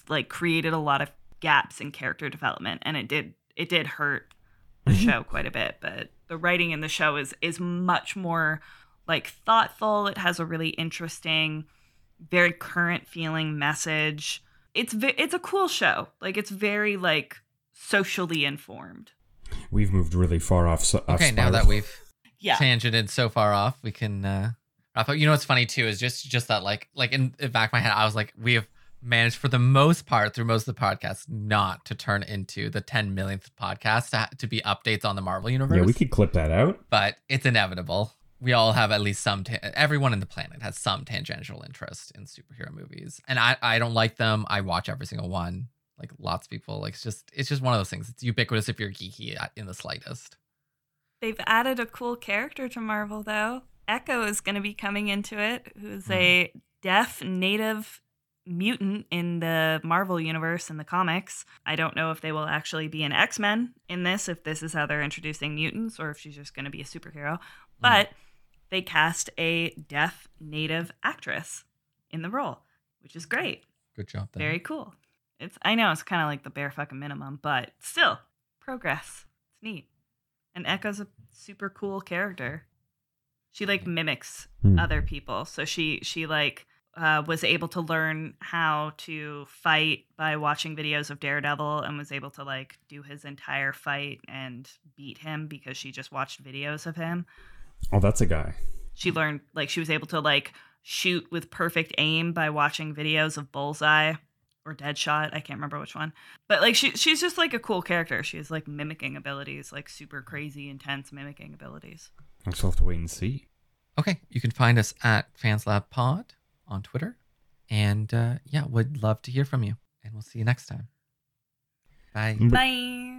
like created a lot of gaps in character development, and it did it did hurt the show quite a bit. But the writing in the show is is much more like thoughtful. It has a really interesting very current feeling message. It's ve- it's a cool show. Like it's very like socially informed. We've moved really far off. So, off Okay, now that we've Yeah. tangented so far off, we can uh wrap up. You know what's funny too is just just that like like in the back of my head, I was like, we have managed for the most part through most of the podcast not to turn into the 10 millionth podcast to, to be updates on the Marvel universe. yeah, we could clip that out. but it's inevitable. We all have at least some. Ta- everyone in the planet has some tangential interest in superhero movies, and I I don't like them. I watch every single one. Like lots of people, like it's just it's just one of those things. It's ubiquitous if you're geeky in the slightest. They've added a cool character to Marvel though. Echo is going to be coming into it, who's a mm-hmm. deaf native mutant in the Marvel universe in the comics. I don't know if they will actually be an X-Men in this if this is how they're introducing mutants or if she's just going to be a superhero. But they cast a deaf native actress in the role, which is great. Good job there. Very cool. It's I know it's kind of like the bare fucking minimum, but still progress. It's neat. And Echo's a super cool character. She like mimics Hmm. other people. So she she like uh, was able to learn how to fight by watching videos of Daredevil and was able to like do his entire fight and beat him because she just watched videos of him. Oh, that's a guy. She learned like she was able to like shoot with perfect aim by watching videos of Bullseye or Deadshot. I can't remember which one. But like she she's just like a cool character. She has like mimicking abilities, like super crazy intense mimicking abilities. I still have to wait and see. Okay, you can find us at FansLab Pod on Twitter, and uh, yeah, would love to hear from you. And we'll see you next time. Bye. Bye.